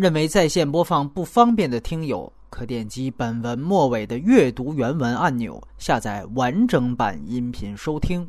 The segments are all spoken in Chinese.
认为在线播放不方便的听友，可点击本文末尾的阅读原文按钮，下载完整版音频收听。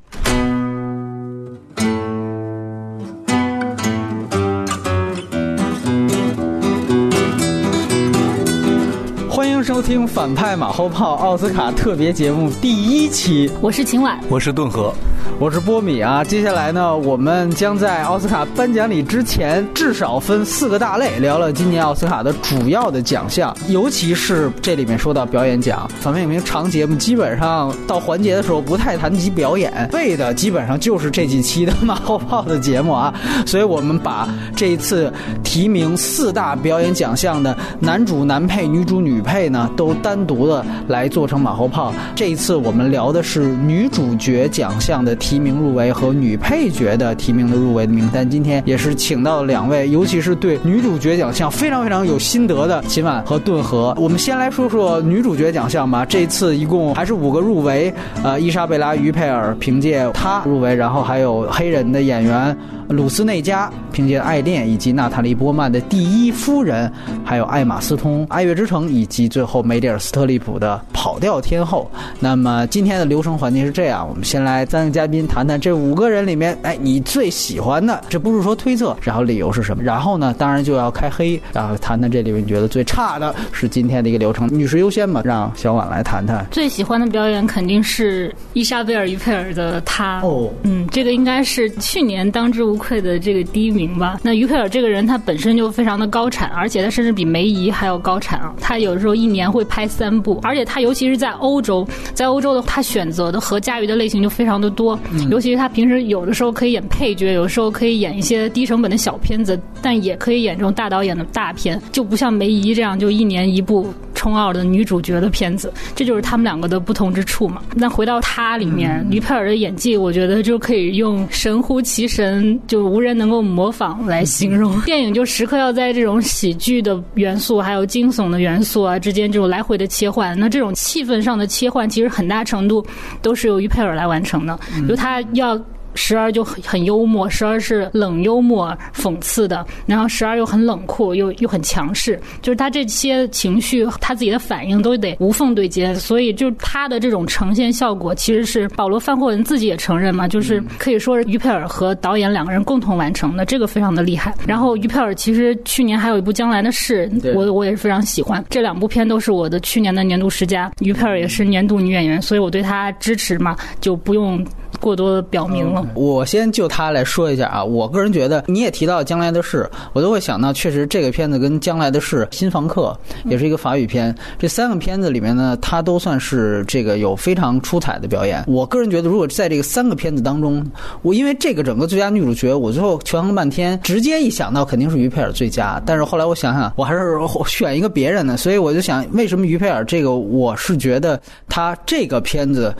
欢迎收听反派马后炮奥斯卡特别节目第一期，我是秦婉，我是顿河，我是波米啊。接下来呢，我们将在奥斯卡颁奖礼之前，至少分四个大类聊了今年奥斯卡的主要的奖项，尤其是这里面说到表演奖。反派影评长节目基本上到环节的时候不太谈及表演，为的基本上就是这几期的马后炮的节目啊。所以我们把这一次提名四大表演奖项的男主、男配、女主、女配呢，都单独的来做成马后炮。这一次我们聊的是女主角奖项的提名入围和女配角的提名的入围的名单。今天也是请到了两位，尤其是对女主角奖项非常非常有心得的秦婉和顿河。我们先来说说女主角奖项吧。这次一共还是五个入围，呃，伊莎贝拉·于佩尔凭借她入围，然后还有黑人的演员鲁斯内加凭借《爱恋》，以及娜塔莉·波曼的《第一夫人》，还有艾玛斯通《爱乐之城》，以及最后梅迪尔·斯特利普的《跑调天后》。那么今天的流程环节是这样：我们先来增加宾谈谈这五个人里面，哎，你最喜欢的，这不是说推测，然后理由是什么？然后呢，当然就要开黑，然后谈谈这里面你觉得最差的是今天的一个流程。女士优先吧，让小婉来谈谈。最喜欢的表演肯定是伊莎贝尔·于佩尔的她。哦，嗯，这个应该是去年当之无愧的这个第一名吧。那于佩尔这个人，他本身就非常的高产，而且他甚至比梅姨还要高产啊。他有时候一年会拍三部，而且他尤其是在欧洲，在欧洲的他选择的和驾驭的类型就非常的多。尤其是他平时有的时候可以演配角，有的时候可以演一些低成本的小片子，但也可以演这种大导演的大片，就不像梅姨这样就一年一部冲奥的女主角的片子。这就是他们两个的不同之处嘛。那回到她里面，于佩尔的演技，我觉得就可以用神乎其神，就无人能够模仿来形容。电影就时刻要在这种喜剧的元素还有惊悚的元素啊之间这种来回的切换。那这种气氛上的切换，其实很大程度都是由于佩尔来完成的，就他要。时而就很很幽默，时而是冷幽默、讽刺的，然后时而又很冷酷，又又很强势。就是他这些情绪，他自己的反应都得无缝对接，所以就他的这种呈现效果，其实是保罗·范霍文自己也承认嘛，就是可以说是于佩尔和导演两个人共同完成的，这个非常的厉害。然后于佩尔其实去年还有一部《将来的事》，我我也是非常喜欢，这两部片都是我的去年的年度十佳。于佩尔也是年度女演员，所以我对她支持嘛，就不用过多的表明了。我先就他来说一下啊，我个人觉得，你也提到《将来的事》，我都会想到，确实这个片子跟《将来的事》《新房客》也是一个法语片，这三个片子里面呢，他都算是这个有非常出彩的表演。我个人觉得，如果在这个三个片子当中，我因为这个整个最佳女主角，我最后权衡半天，直接一想到肯定是于佩尔最佳，但是后来我想想，我还是选一个别人的，所以我就想，为什么于佩尔这个，我是觉得他这个片子。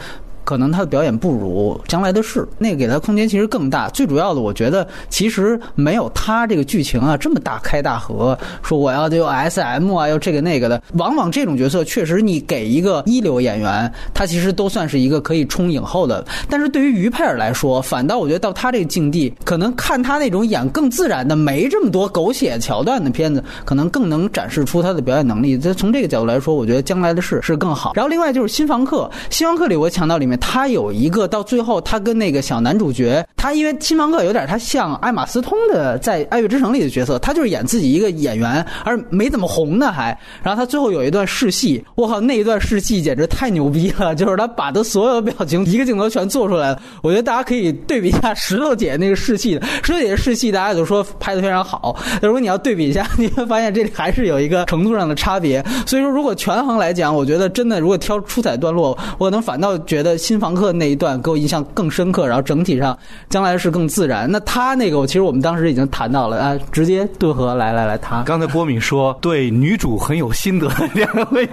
可能他的表演不如将来的事，那个给他空间其实更大。最主要的，我觉得其实没有他这个剧情啊这么大开大合，说我要有 S M 啊，要这个那个的。往往这种角色确实你给一个一流演员，他其实都算是一个可以冲影后的。但是对于于佩尔来说，反倒我觉得到他这个境地，可能看他那种演更自然的、没这么多狗血桥段的片子，可能更能展示出他的表演能力。这从这个角度来说，我觉得将来的事是更好。然后另外就是新房客，新房客里我强调里面。他有一个到最后，他跟那个小男主角，他因为新房客有点他像艾玛斯通的在《爱乐之城》里的角色，他就是演自己一个演员，而没怎么红呢还。然后他最后有一段试戏，我靠，那一段试戏简直太牛逼了，就是他把他所有的表情一个镜头全做出来了。我觉得大家可以对比一下石头姐那个试戏的，石头姐试戏大家都说拍的非常好，如果你要对比一下，你会发现这里还是有一个程度上的差别。所以说，如果权衡来讲，我觉得真的如果挑出彩段落，我可能反倒觉得。新房客那一段给我印象更深刻，然后整体上将来是更自然。那他那个，我其实我们当时已经谈到了啊，直接顿河来来来，他刚才波米说对女主很有心得，两位，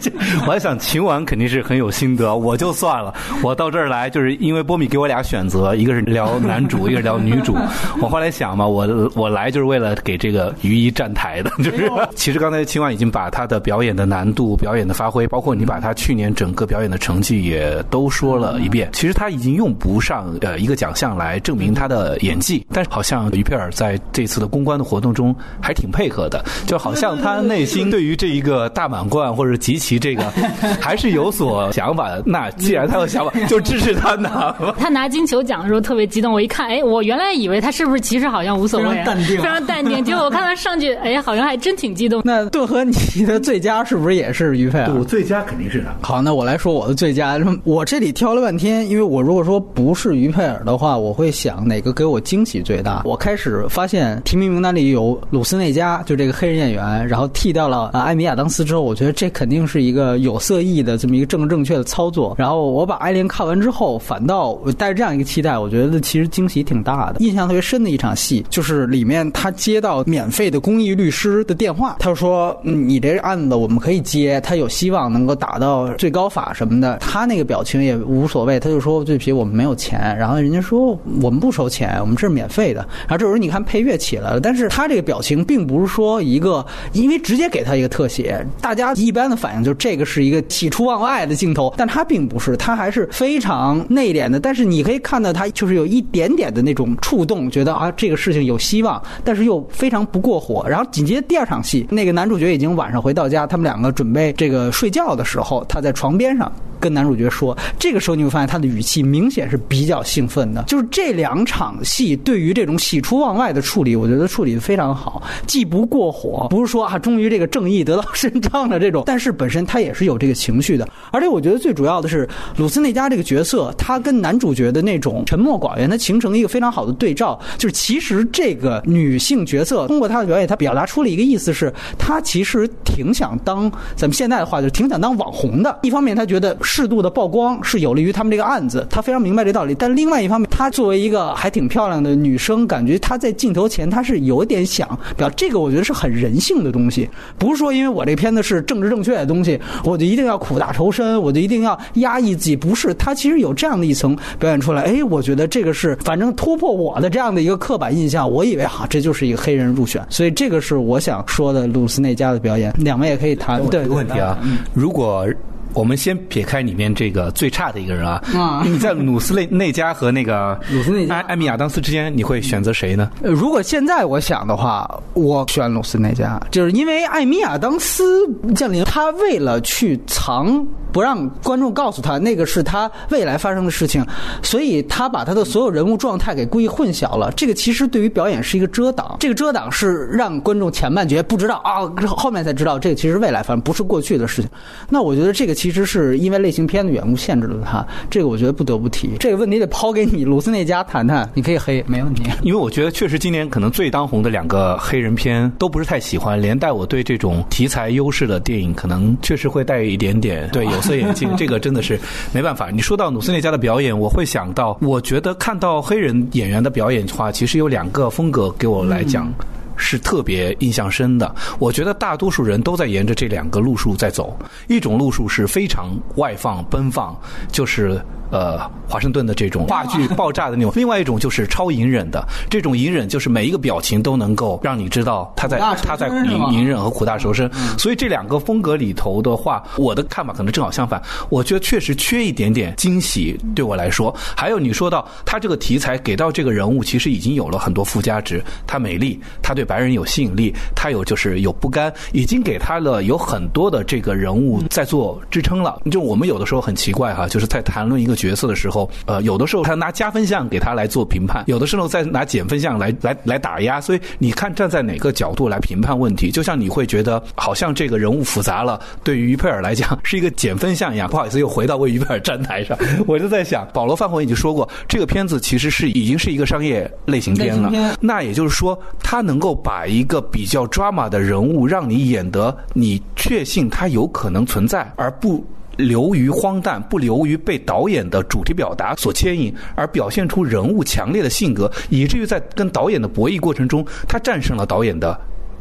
我还想秦婉肯定是很有心得，我就算了，我到这儿来就是因为波米给我俩选择，一个是聊男主，一个是聊女主。我后来想嘛，我我来就是为了给这个于一站台的，就是 其实刚才秦婉已经把他的表演的难度、表演的发挥，包括你把他去年整个表演的成绩也都说了。了一遍。其实他已经用不上呃一个奖项来证明他的演技，但是好像于佩尔在这次的公关的活动中还挺配合的，就好像他内心对于这一个大满贯或者集齐这个 还是有所想法的。那既然他有想法，就支持他拿。他拿金球奖的时候特别激动，我一看，哎，我原来以为他是不是其实好像无所谓、啊，非常淡定非常淡定。结果我看他上去，哎，好像还真挺激动。那顿和你的最佳是不是也是于佩尔？我最佳肯定是他。好，那我来说我的最佳。我这里挑了半天，因为我如果说不是于佩尔的话，我会想哪个给我惊喜最大。我开始发现提名名单里有鲁斯内加，就这个黑人演员，然后剃掉了呃艾米亚当斯之后，我觉得这肯定是一个有色艺的这么一个政治正确的操作。然后我把艾琳看完之后，反倒带着这样一个期待，我觉得其实惊喜挺大的。印象特别深的一场戏，就是里面他接到免费的公益律师的电话，他说：“嗯你这案子我们可以接，他有希望能够打到最高法什么的。”他那个表情也无所所谓，他就说：“对不起，我们没有钱。”然后人家说：“我们不收钱，我们这是免费的。”然后这时候你看配乐起来了，但是他这个表情并不是说一个，因为直接给他一个特写，大家一般的反应就是这个是一个喜出望外的镜头，但他并不是，他还是非常内敛的。但是你可以看到他就是有一点点的那种触动，觉得啊这个事情有希望，但是又非常不过火。然后紧接着第二场戏，那个男主角已经晚上回到家，他们两个准备这个睡觉的时候，他在床边上。跟男主角说，这个时候你会发现他的语气明显是比较兴奋的。就是这两场戏对于这种喜出望外的处理，我觉得处理的非常好，既不过火，不是说啊终于这个正义得到伸张了这种，但是本身他也是有这个情绪的。而且我觉得最主要的是鲁斯内加这个角色，他跟男主角的那种沉默寡言，他形成一个非常好的对照。就是其实这个女性角色通过她的表演，她表达出了一个意思是，她其实挺想当咱们现在的话就挺想当网红的。一方面，她觉得。适度的曝光是有利于他们这个案子，他非常明白这道理。但另外一方面，她作为一个还挺漂亮的女生，感觉她在镜头前她是有点想表这个，我觉得是很人性的东西，不是说因为我这片子是政治正确的东西，我就一定要苦大仇深，我就一定要压抑自己。不是，她其实有这样的一层表演出来。哎，我觉得这个是反正突破我的这样的一个刻板印象，我以为哈这就是一个黑人入选，所以这个是我想说的鲁斯内加的表演。两位也可以谈。对，问题啊，如果。我们先撇开里面这个最差的一个人啊，你在鲁斯内内加和那个鲁斯内加艾艾米亚当斯之间，你会选择谁呢？如果现在我想的话，我选鲁斯内加，就是因为艾米亚当斯降临，他为了去藏。不让观众告诉他那个是他未来发生的事情，所以他把他的所有人物状态给故意混淆了。这个其实对于表演是一个遮挡，这个遮挡是让观众前半截不知道啊，后面才知道这个其实未来发生，不是过去的事情。那我觉得这个其实是因为类型片的缘故限制了他。这个我觉得不得不提。这个问题得抛给你鲁斯内加谈谈，你可以黑没问题。因为我觉得确实今年可能最当红的两个黑人片都不是太喜欢，连带我对这种题材优势的电影可能确实会带一点点对。有色眼镜，这个真的是没办法。你说到努斯内加的表演，我会想到，我觉得看到黑人演员的表演的话，其实有两个风格给我来讲是特别印象深的。我觉得大多数人都在沿着这两个路数在走，一种路数是非常外放奔放，就是。呃，华盛顿的这种话剧爆炸的那种，另外一种就是超隐忍的，这种隐忍就是每一个表情都能够让你知道他在他在隐隐忍和苦大仇深。所以这两个风格里头的话，我的看法可能正好相反。我觉得确实缺一点点惊喜，对我来说。还有你说到他这个题材给到这个人物，其实已经有了很多附加值。她美丽，她对白人有吸引力，她有就是有不甘，已经给他了有很多的这个人物在做支撑了。就我们有的时候很奇怪哈，就是在谈论一个。角色的时候，呃，有的时候他拿加分项给他来做评判，有的时候再拿减分项来来来打压。所以你看站在哪个角度来评判问题，就像你会觉得好像这个人物复杂了，对于于佩尔来讲是一个减分项一样。不好意思，又回到为于佩尔站台上，我就在想，保罗范霍已经说过，这个片子其实是已经是一个商业类型片了。那也就是说，他能够把一个比较 drama 的人物，让你演得你确信他有可能存在，而不。流于荒诞，不流于被导演的主题表达所牵引，而表现出人物强烈的性格，以至于在跟导演的博弈过程中，他战胜了导演的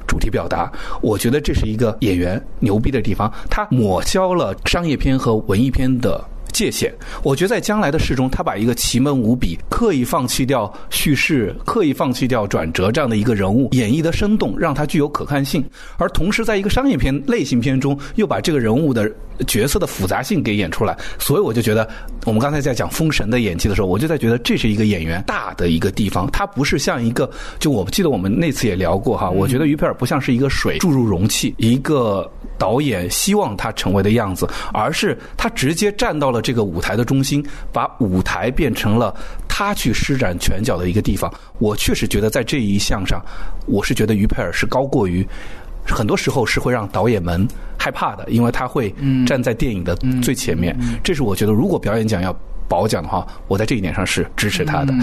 主题表达。我觉得这是一个演员牛逼的地方，他抹消了商业片和文艺片的。界限。我觉得在将来的事中，他把一个奇门无比、刻意放弃掉叙事、刻意放弃掉转折这样的一个人物演绎的生动，让他具有可看性，而同时在一个商业片类型片中，又把这个人物的角色的复杂性给演出来。所以我就觉得，我们刚才在讲《封神》的演技的时候，我就在觉得这是一个演员大的一个地方，他不是像一个，就我记得我们那次也聊过哈，我觉得于佩尔不像是一个水注入容器，一个导演希望他成为的样子，而是他直接站到了这个舞台的中心，把舞台变成了他去施展拳脚的一个地方。我确实觉得在这一项上，我是觉得于佩尔是高过于。很多时候是会让导演们害怕的，因为他会站在电影的最前面。这是我觉得，如果表演奖要。褒奖的话，我在这一点上是支持他的。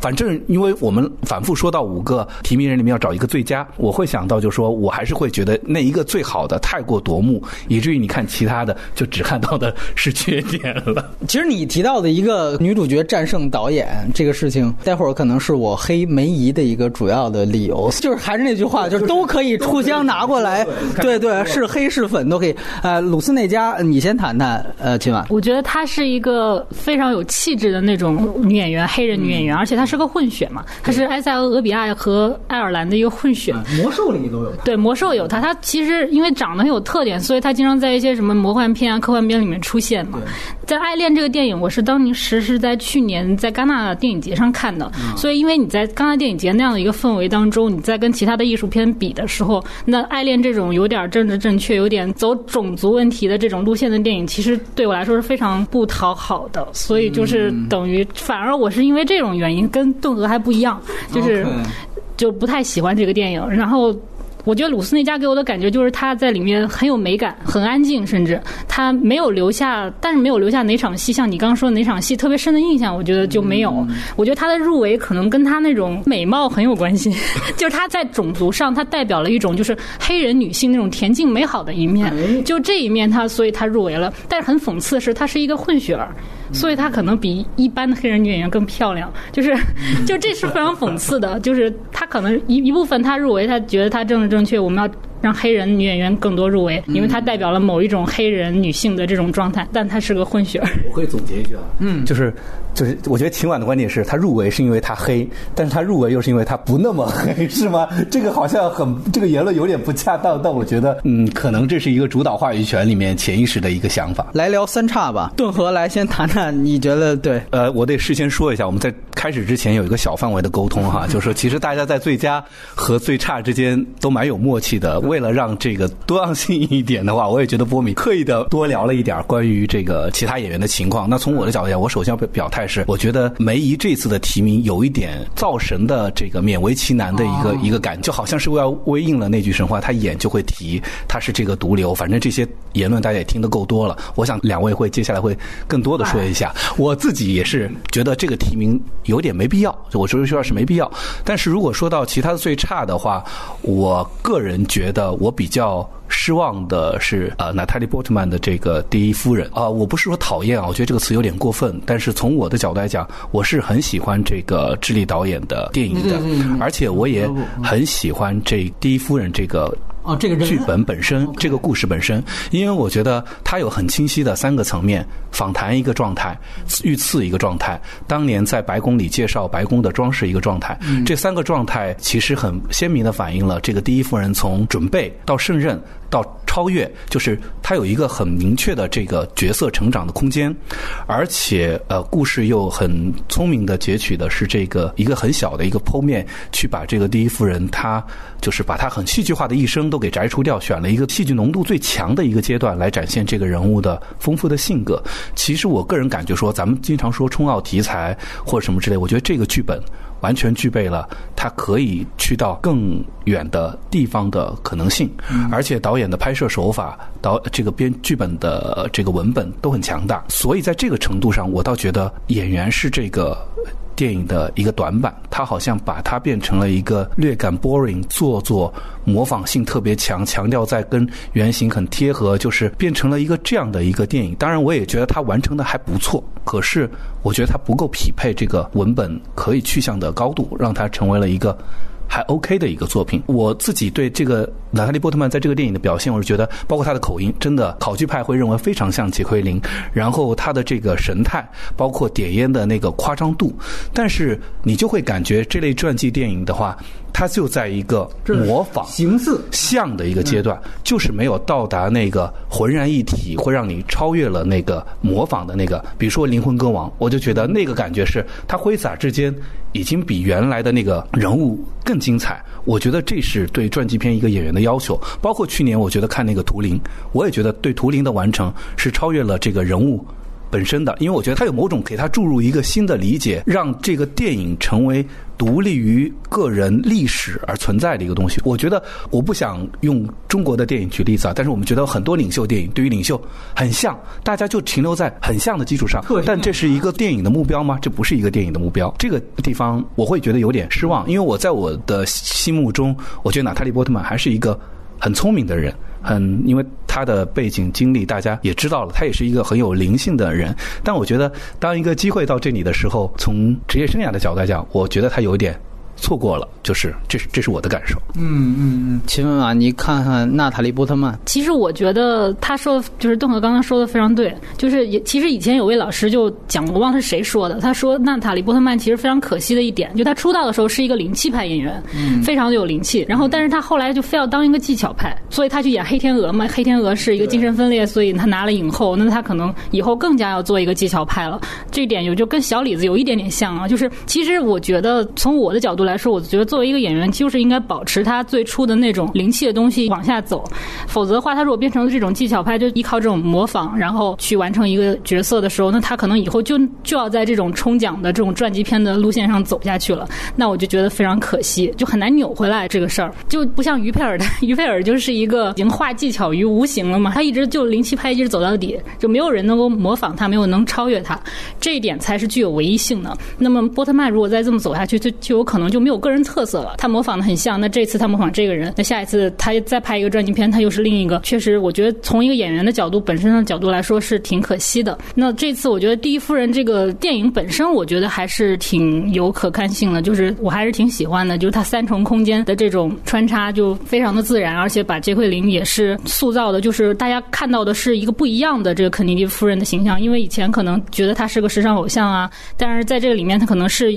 反正因为我们反复说到五个提名人里面要找一个最佳，我会想到就是说我还是会觉得那一个最好的太过夺目，以至于你看其他的就只看到的是缺点了。其实你提到的一个女主角战胜导演这个事情，待会儿可能是我黑梅姨的一个主要的理由，就是还是那句话，就是都可以互相拿过来。对对，是黑是粉都可以。呃，鲁斯内加，你先谈谈。呃，今晚我觉得他是一个非常。有气质的那种女演员，黑人女演员，而且她是个混血嘛，她是埃塞俄比亚和爱尔兰的一个混血。魔兽里都有她，对，魔兽有她。她其实因为长得很有特点，所以她经常在一些什么魔幻片啊、科幻片里面出现嘛。在《爱恋》这个电影，我是当年时是在去年在戛纳电影节上看的，所以因为你在戛纳电影节那样的一个氛围当中，你在跟其他的艺术片比的时候，那《爱恋》这种有点政治正确、有点走种族问题的这种路线的电影，其实对我来说是非常不讨好的，所以。就是等于，反而我是因为这种原因跟顿河还不一样，就是就不太喜欢这个电影，然后。我觉得鲁斯内加给我的感觉就是他在里面很有美感，很安静，甚至他没有留下，但是没有留下哪场戏像你刚刚说的哪场戏特别深的印象，我觉得就没有。我觉得他的入围可能跟他那种美貌很有关系，就是他在种族上他代表了一种就是黑人女性那种恬静美好的一面，就这一面他所以他入围了。但是很讽刺的是，他是一个混血儿，所以她可能比一般的黑人女演员更漂亮，就是就这是非常讽刺的，就是她可能一一部分她入围，她觉得他正。正确，我们要让黑人女演员更多入围，因为她代表了某一种黑人女性的这种状态，但她是个混血儿。我可以总结一句啊，嗯，就是。就是我觉得秦晚的观点是她入围是因为她黑，但是她入围又是因为她不那么黑，是吗？这个好像很这个言论有点不恰当，但我觉得嗯，可能这是一个主导话语权里面潜意识的一个想法。来聊三叉吧，顿河来先谈谈，你觉得对？呃，我得事先说一下，我们在开始之前有一个小范围的沟通哈，就是说其实大家在最佳和最差之间都蛮有默契的。为了让这个多样性一点的话，我也觉得波米刻意的多聊了一点关于这个其他演员的情况。那从我的角度讲，我首先要表态。是，我觉得梅姨这次的提名有一点造神的这个勉为其难的一个一个感，就好像是要微应了那句神话，他演就会提他是这个毒瘤。反正这些言论大家也听得够多了，我想两位会接下来会更多的说一下。我自己也是觉得这个提名有点没必要，我说实话是没必要。但是如果说到其他的最差的话，我个人觉得我比较。失望的是，呃，娜塔莉·波特曼的这个第一夫人啊，我不是说讨厌啊，我觉得这个词有点过分，但是从我的角度来讲，我是很喜欢这个智利导演的电影的，而且我也很喜欢这第一夫人这个。哦，这个剧本本身，这个故事本身，因为我觉得它有很清晰的三个层面：访谈一个状态，遇刺一个状态，当年在白宫里介绍白宫的装饰一个状态。这三个状态其实很鲜明的反映了这个第一夫人从准备到胜任到超越，就是他有一个很明确的这个角色成长的空间，而且呃，故事又很聪明的截取的是这个一个很小的一个剖面，去把这个第一夫人她就是把她很戏剧化的一生。都给摘除掉，选了一个戏剧浓度最强的一个阶段来展现这个人物的丰富的性格。其实我个人感觉说，咱们经常说冲奥题材或者什么之类，我觉得这个剧本完全具备了它可以去到更远的地方的可能性。而且导演的拍摄手法、导这个编剧本的这个文本都很强大，所以在这个程度上，我倒觉得演员是这个。电影的一个短板，他好像把它变成了一个略感 boring、做作、模仿性特别强，强调在跟原型很贴合，就是变成了一个这样的一个电影。当然，我也觉得它完成的还不错，可是我觉得它不够匹配这个文本可以去向的高度，让它成为了一个。还 OK 的一个作品。我自己对这个娜塔莉波特曼在这个电影的表现，我是觉得，包括他的口音，真的考据派会认为非常像杰奎琳，然后他的这个神态，包括点烟的那个夸张度，但是你就会感觉这类传记电影的话。它就在一个模仿形似像的一个阶段，就是没有到达那个浑然一体，会让你超越了那个模仿的那个。比如说《灵魂歌王》，我就觉得那个感觉是他挥洒之间已经比原来的那个人物更精彩。我觉得这是对传记片一个演员的要求。包括去年我觉得看那个《图灵》，我也觉得对《图灵》的完成是超越了这个人物。本身的，因为我觉得它有某种给它注入一个新的理解，让这个电影成为独立于个人历史而存在的一个东西。我觉得我不想用中国的电影举例子啊，但是我们觉得很多领袖电影对于领袖很像，大家就停留在很像的基础上。但这是一个电影的目标吗？这不是一个电影的目标。这个地方我会觉得有点失望，因为我在我的心目中，我觉得娜塔莉波特曼还是一个很聪明的人。很，因为他的背景经历，大家也知道了，他也是一个很有灵性的人。但我觉得，当一个机会到这里的时候，从职业生涯的角度来讲，我觉得他有点。错过了，就是这是这是我的感受。嗯嗯嗯，秦文啊，你看看娜塔莉波特曼。其实我觉得他说就是邓可刚刚说的非常对，就是也其实以前有位老师就讲，我忘了是谁说的，他说娜塔莉波特曼其实非常可惜的一点，就他出道的时候是一个灵气派演员，非常的有灵气，然后但是他后来就非要当一个技巧派，所以他去演黑天鹅嘛，黑天鹅是一个精神分裂，所以他拿了影后，那他可能以后更加要做一个技巧派了。这一点有就跟小李子有一点点像啊，就是其实我觉得从我的角度来。说，我觉得作为一个演员，就是应该保持他最初的那种灵气的东西往下走，否则的话，他如果变成了这种技巧派，就依靠这种模仿，然后去完成一个角色的时候，那他可能以后就就要在这种冲奖的这种传记片的路线上走下去了。那我就觉得非常可惜，就很难扭回来这个事儿，就不像于佩尔的，于佩尔就是一个已经化技巧于无形了嘛，他一直就灵气派一直走到底，就没有人能够模仿他，没有能超越他，这一点才是具有唯一性的。那么波特曼如果再这么走下去，就就有可能就。没有个人特色了，他模仿的很像。那这次他模仿这个人，那下一次他再拍一个传记片，他又是另一个。确实，我觉得从一个演员的角度本身的角度来说是挺可惜的。那这次我觉得《第一夫人》这个电影本身，我觉得还是挺有可看性的，就是我还是挺喜欢的。就是它三重空间的这种穿插就非常的自然，而且把杰奎琳也是塑造的，就是大家看到的是一个不一样的这个肯尼迪夫人的形象。因为以前可能觉得她是个时尚偶像啊，但是在这个里面，她可能是。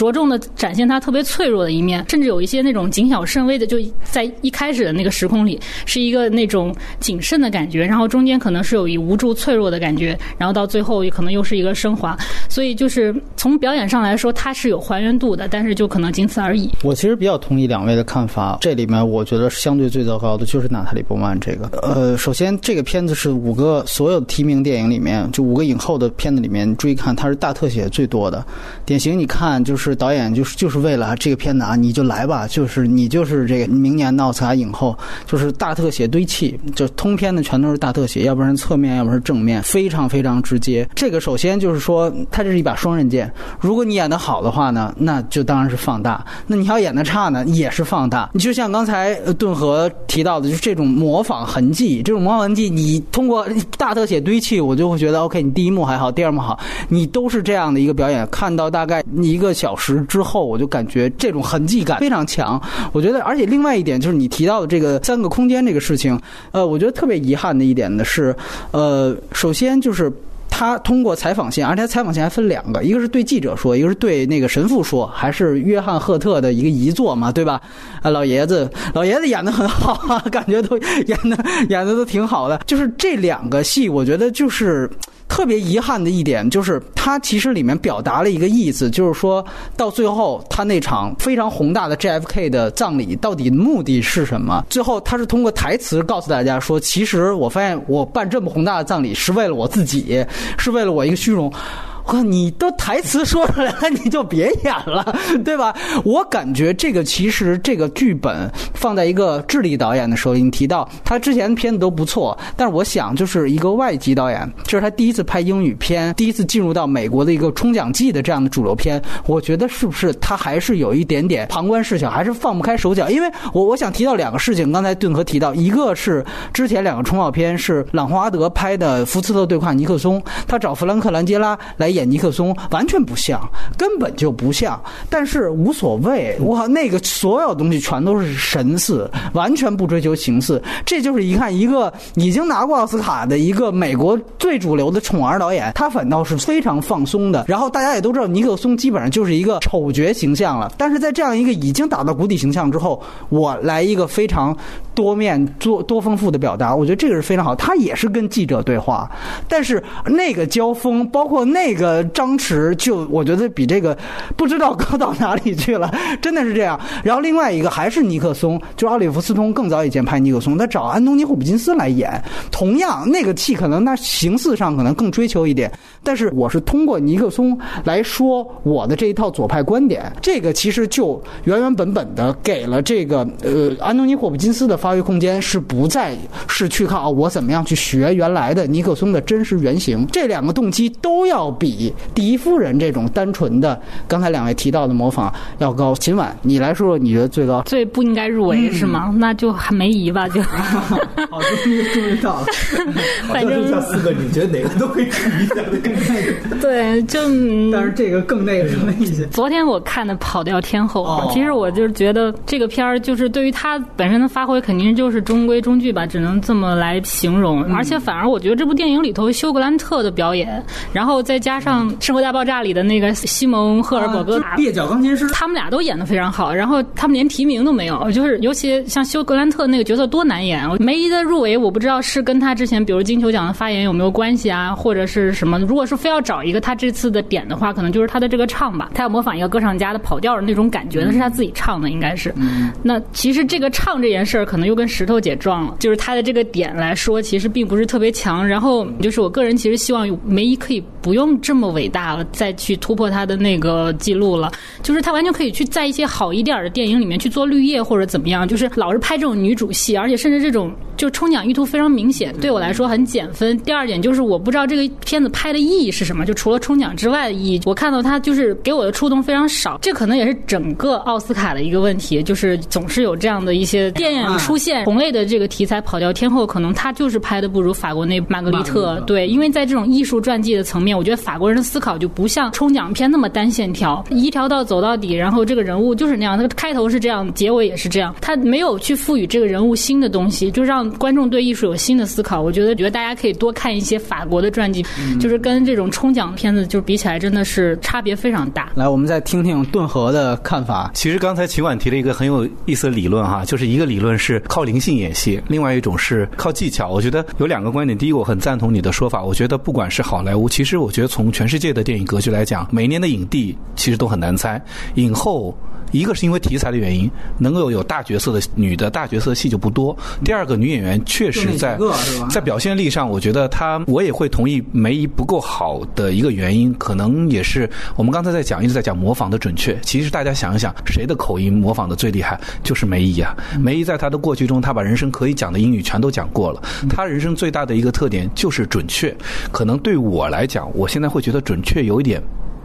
着重的展现他特别脆弱的一面，甚至有一些那种谨小慎微的，就在一开始的那个时空里是一个那种谨慎的感觉，然后中间可能是有一无助脆弱的感觉，然后到最后可能又是一个升华。所以就是从表演上来说，它是有还原度的，但是就可能仅此而已。我其实比较同意两位的看法，这里面我觉得相对最糟糕的就是娜塔莉波曼这个。呃，首先这个片子是五个所有提名电影里面，就五个影后的片子里面注意看，它是大特写最多的，典型你看就是。导演就是就是为了这个片子啊，你就来吧，就是你就是这个明年的奥斯卡影后，就是大特写堆砌，就通篇的全都是大特写，要不然侧面，要不然正面，非常非常直接。这个首先就是说，它这是一把双刃剑。如果你演得好的话呢，那就当然是放大；那你要演得差呢，也是放大。你就像刚才顿河提到的，就是这种模仿痕迹，这种模仿痕迹，你通过大特写堆砌，我就会觉得 OK，你第一幕还好，第二幕好，你都是这样的一个表演，看到大概你一个小。小时之后，我就感觉这种痕迹感非常强。我觉得，而且另外一点就是你提到的这个三个空间这个事情，呃，我觉得特别遗憾的一点呢是，呃，首先就是他通过采访线，而且采访线还分两个，一个是对记者说，一个是对那个神父说，还是约翰赫特的一个遗作嘛，对吧？啊，老爷子，老爷子演的很好啊，感觉都演的演的都挺好的。就是这两个戏，我觉得就是。特别遗憾的一点就是，他其实里面表达了一个意思，就是说到最后，他那场非常宏大的 JFK 的葬礼到底目的是什么？最后他是通过台词告诉大家说，其实我发现我办这么宏大的葬礼是为了我自己，是为了我一个虚荣。你都台词说出来了，你就别演了，对吧？我感觉这个其实这个剧本放在一个智利导演的手里，你提到他之前的片子都不错，但是我想就是一个外籍导演，这是他第一次拍英语片，第一次进入到美国的一个冲奖季的这样的主流片，我觉得是不是他还是有一点点旁观视角，还是放不开手脚？因为我我想提到两个事情，刚才顿河提到，一个是之前两个冲奥片是朗华德拍的《福斯特对话尼克松》，他找弗兰克兰杰拉来。演尼克松，完全不像，根本就不像。但是无所谓，哇，那个所有东西全都是神似，完全不追求形似。这就是一看一个已经拿过奥斯卡的一个美国最主流的宠儿导演，他反倒是非常放松的。然后大家也都知道，尼克松基本上就是一个丑角形象了。但是在这样一个已经打到谷底形象之后，我来一个非常多面、多多丰富的表达，我觉得这个是非常好。他也是跟记者对话，但是那个交锋，包括那个个张弛，就我觉得比这个不知道高到哪里去了，真的是这样。然后另外一个还是尼克松，就奥利弗斯通更早以前拍尼克松，他找安东尼霍普金斯来演，同样那个戏可能他形式上可能更追求一点，但是我是通过尼克松来说我的这一套左派观点，这个其实就原原本本的给了这个呃安东尼霍普金斯的发挥空间，是不再是去靠我怎么样去学原来的尼克松的真实原型，这两个动机都要比第一夫人这种单纯的刚才两位提到的模仿要高。秦晚，你来说说你觉得最高？最不应该入围是吗？那就还没疑吧，就。好，终于终于到了。反正四个，你觉得哪个都可以比一下的更那个？对，就嗯但是这个更那个什么意思？昨天我看的《跑调天后》哦其实我就是觉得这个片儿就是对于他本身的发挥肯定就是中规中矩吧，只能这么来形容。嗯而且反而我觉得这部电影里头休格兰特的表演，然后再加上《生活大爆炸》里的那个西蒙赫尔伯格。啊蹩脚钢琴师。他们俩都演的非常好，然后他们连提名都没有，就是尤其像休格兰特那个角色多难演。梅姨的入围，我不知道是跟他之前比如金球奖的发言有没有关系啊，或者是什么。如果是非要找一个他这次的点的话，可能就是他的这个唱吧，他要模仿一个歌唱家的跑调的那种感觉，那是他自己唱的，应该是。那其实这个唱这件事儿，可能又跟石头姐撞了，就是他的这个点来说，其实并不是特别强。然后就是我个人其实希望梅姨可以不用这么伟大了，再去突破他的那个记录了，就是他完全可以去在一些好一点的电影里面去做绿叶或者怎么样，就是老是拍这种女主戏，而且甚至这种就冲奖意图非常明显，对我来说很减分。第二点就是我不知道这个片子拍的意义是什么，就除了冲奖之外的意义，我看到它就是给我的触动非常少，这可能也是整个奥斯卡的一个问题，就是总是有这样的一些电影出现同类的这个题材，跑掉天后可能他就是拍的不如法国那玛格丽特对，因为在这种艺术传记的层面，我觉得法国人的思考就不像冲奖片那么单线条，一条道走到底，然后这个人物就是那样，他开头是这样，结尾也是这样，他没有去赋予这个人物新的东西，就让观众对艺术有新的思考。我觉得，觉得大家可以多看一些法国的传记，就是跟这种冲奖片子就比起来，真的是差别非常大。来，我们再听听顿河的看法。其实刚才秦晚提了一个很有意思的理论哈，就是一个理论是靠灵性演戏，另外一种是靠技巧。我觉得有两个观点，第一个我很赞同你的说法，我觉得不管是好莱坞，其实我觉得从全世界的电影格局来讲，每年的影帝其实都很难猜，影后。一个是因为题材的原因，能够有大角色的女的大角色戏就不多。第二个，女演员确实在在表现力上，我觉得她我也会同意梅姨不够好的一个原因，可能也是我们刚才在讲一直在讲模仿的准确。其实大家想一想，谁的口音模仿的最厉害？就是梅姨啊！梅姨在她的过去中，她把人生可以讲的英语全都讲过了。她人生最大的一个特点就是准确。可能对我来讲，我现在会觉得准确有一点。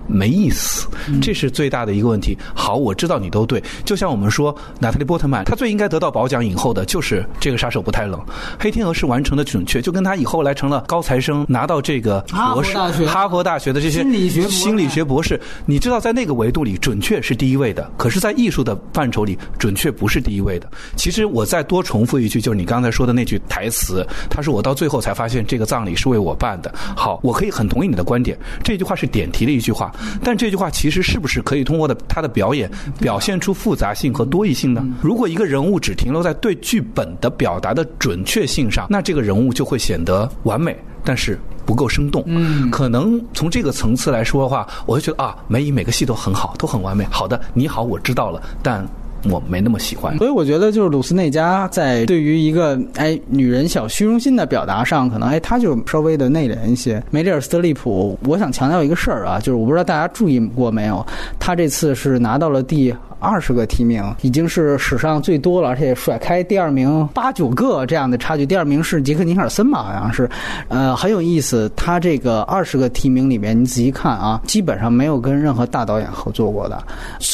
没意思，这是最大的一个问题。好，我知道你都对，就像我们说，娜塔莉波特曼，她最应该得到褒奖影后的就是这个杀手不太冷，黑天鹅是完成的准确，就跟他以后来成了高材生，拿到这个博士，哈佛大学。哈佛大学的这些心理学心理学博士，你知道在那个维度里，准确是第一位的，可是，在艺术的范畴里，准确不是第一位的。其实我再多重复一句，就是你刚才说的那句台词，他说我到最后才发现这个葬礼是为我办的。好，我可以很同意你的观点，这句话是点题的一句话，但这句话其实是不是可以通过的他的表演表现出复杂性和多义性呢？如果一个人物只停留在对剧本的表达的准确性上，那这个人物就会显得完美。但是不够生动，嗯，可能从这个层次来说的话，我就觉得啊，梅姨每个戏都很好，都很完美。好的，你好，我知道了，但我没那么喜欢。所以我觉得就是鲁斯内加在对于一个哎女人小虚荣心的表达上，可能哎她就稍微的内敛一些。梅丽尔·斯特利普，我想强调一个事儿啊，就是我不知道大家注意过没有，她这次是拿到了第二十个提名，已经是史上最多了，而且甩开第二名八九个这样的差距。第二名是杰克尼尔森吧，好像是，呃，很有意思。他这个二十个提名里面，你仔细看啊，基本上没有跟任何大导演合作过的。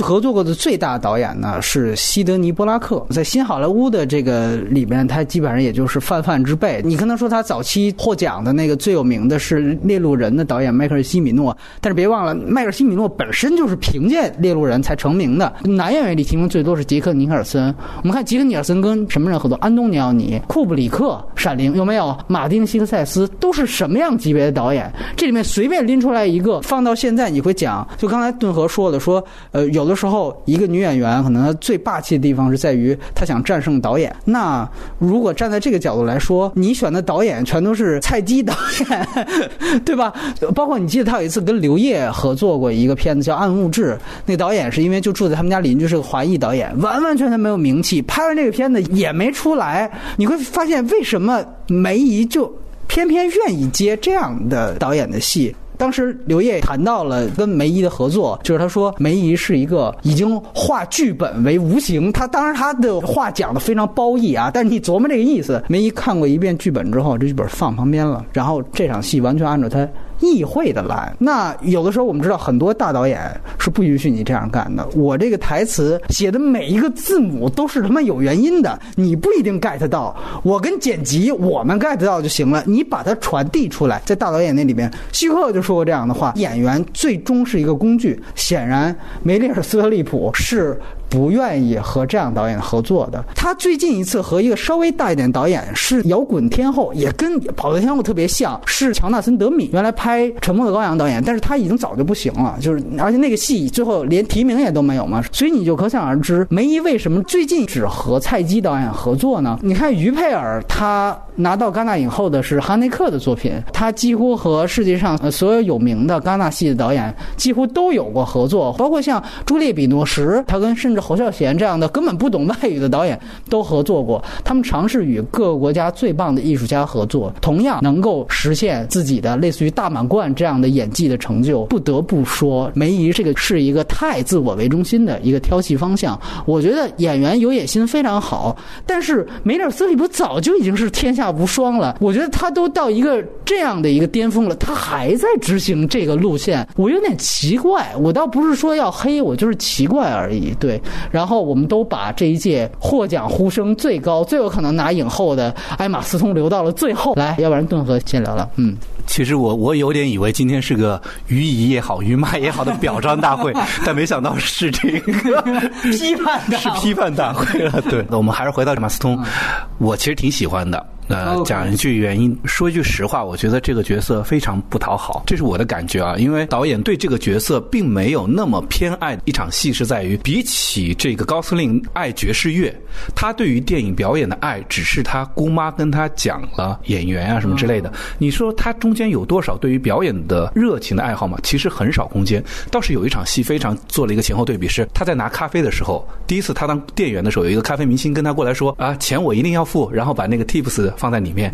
合作过的最大导演呢是西德尼·波拉克，在新好莱坞的这个里面，他基本上也就是泛泛之辈。你可能说他早期获奖的那个最有名的是《猎鹿人》的导演迈克尔·西米诺，但是别忘了，迈克尔·西米诺本身就是凭借《猎鹿人》才成名的。男演员里提名最多是杰克·尼克尔森。我们看杰克·尼克尔森跟什么人合作？安东尼奥尼、库布里克、《闪灵》有没有？马丁·希克塞斯都是什么样级别的导演？这里面随便拎出来一个，放到现在你会讲，就刚才顿河说的，说呃，有的时候一个女演员可能她最霸气的地方是在于她想战胜导演。那如果站在这个角度来说，你选的导演全都是菜鸡导演，对吧？包括你记得他有一次跟刘烨合作过一个片子叫《暗物质》，那导演是因为就住在他们家邻居，是个华裔导演，完完全全没有名气，拍完这个片子也没出来。你会发现为什么梅姨就偏偏愿意接这样的导演的戏？当时刘烨谈到了跟梅姨的合作，就是他说梅姨是一个已经化剧本为无形，他当然他的话讲的非常褒义啊，但是你琢磨这个意思，梅姨看过一遍剧本之后，这剧本放旁边了，然后这场戏完全按照他。议会的来，那有的时候我们知道很多大导演是不允许你这样干的。我这个台词写的每一个字母都是他妈有原因的，你不一定 get 到。我跟剪辑我们 get 到就行了，你把它传递出来。在大导演那里边，希克就说过这样的话：演员最终是一个工具。显然，梅丽尔·斯特利普是。不愿意和这样导演合作的。他最近一次和一个稍微大一点导演是摇滚天后，也跟跑的天后特别像，是乔纳森·德米。原来拍《拍沉默的羔羊》导演，但是他已经早就不行了，就是而且那个戏最后连提名也都没有嘛。所以你就可想而知，梅姨为什么最近只和蔡基导演合作呢？你看于佩尔，他拿到戛纳影后的是哈内克的作品，他几乎和世界上所有有名的戛纳系的导演几乎都有过合作，包括像朱列比诺什，他跟甚至。侯孝贤这样的根本不懂外语的导演都合作过，他们尝试与各个国家最棒的艺术家合作，同样能够实现自己的类似于大满贯这样的演技的成就。不得不说，梅姨这个是一个太自我为中心的一个挑戏方向。我觉得演员有野心非常好，但是梅尔斯里普早就已经是天下无双了。我觉得他都到一个这样的一个巅峰了，他还在执行这个路线，我有点奇怪。我倒不是说要黑，我就是奇怪而已。对。然后我们都把这一届获奖呼声最高、最有可能拿影后的艾玛斯通留到了最后。来，要不然顿河先聊聊。嗯，其实我我有点以为今天是个于姨也好、于妈也好的表彰大会，但没想到是这个 批判是批判大会了。对，那我们还是回到艾玛斯通，我其实挺喜欢的。呃，讲一句原因，说一句实话，我觉得这个角色非常不讨好，这是我的感觉啊。因为导演对这个角色并没有那么偏爱。一场戏是在于，比起这个高司令爱爵士乐，他对于电影表演的爱，只是他姑妈跟他讲了演员啊什么之类的。你说他中间有多少对于表演的热情的爱好吗？其实很少空间。倒是有一场戏非常做了一个前后对比，是他在拿咖啡的时候，第一次他当店员的时候，有一个咖啡明星跟他过来说啊，钱我一定要付，然后把那个 tips。放在里面。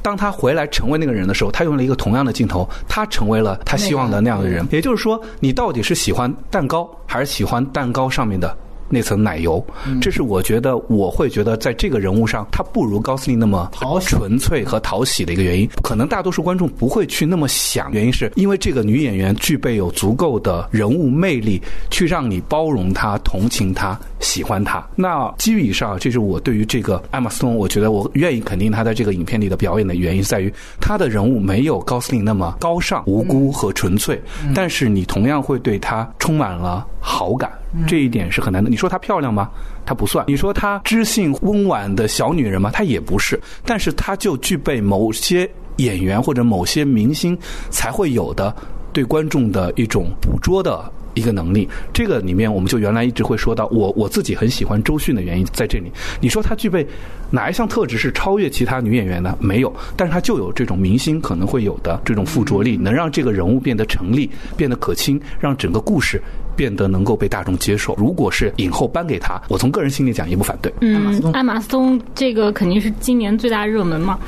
当他回来成为那个人的时候，他用了一个同样的镜头，他成为了他希望的那样的人。也就是说，你到底是喜欢蛋糕，还是喜欢蛋糕上面的？那层奶油，这是我觉得我会觉得在这个人物上，他不如高司令那么纯粹和讨喜的一个原因。可能大多数观众不会去那么想，原因是因为这个女演员具备有足够的人物魅力，去让你包容她、同情她、喜欢她。那基于以上，这是我对于这个艾玛斯通，我觉得我愿意肯定她在这个影片里的表演的原因，在于她的人物没有高司令那么高尚、无辜和纯粹，但是你同样会对她充满了好感。这一点是很难的。你说她漂亮吗？她不算。你说她知性温婉的小女人吗？她也不是。但是她就具备某些演员或者某些明星才会有的对观众的一种捕捉的一个能力。这个里面，我们就原来一直会说到，我我自己很喜欢周迅的原因在这里。你说她具备哪一项特质是超越其他女演员的？没有。但是她就有这种明星可能会有的这种附着力，能让这个人物变得成立，变得可亲，让整个故事。变得能够被大众接受。如果是影后颁给他，我从个人心里讲也不反对。嗯，艾玛斯通这个肯定是今年最大热门嘛。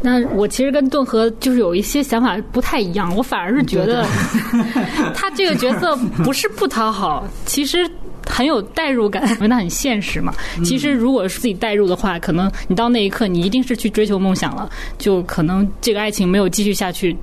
那我其实跟顿河就是有一些想法不太一样，我反而是觉得 他这个角色不是不讨好，其实。很有代入感，因为它很现实嘛。其实如果是自己代入的话，可能你到那一刻，你一定是去追求梦想了，就可能这个爱情没有继续下去。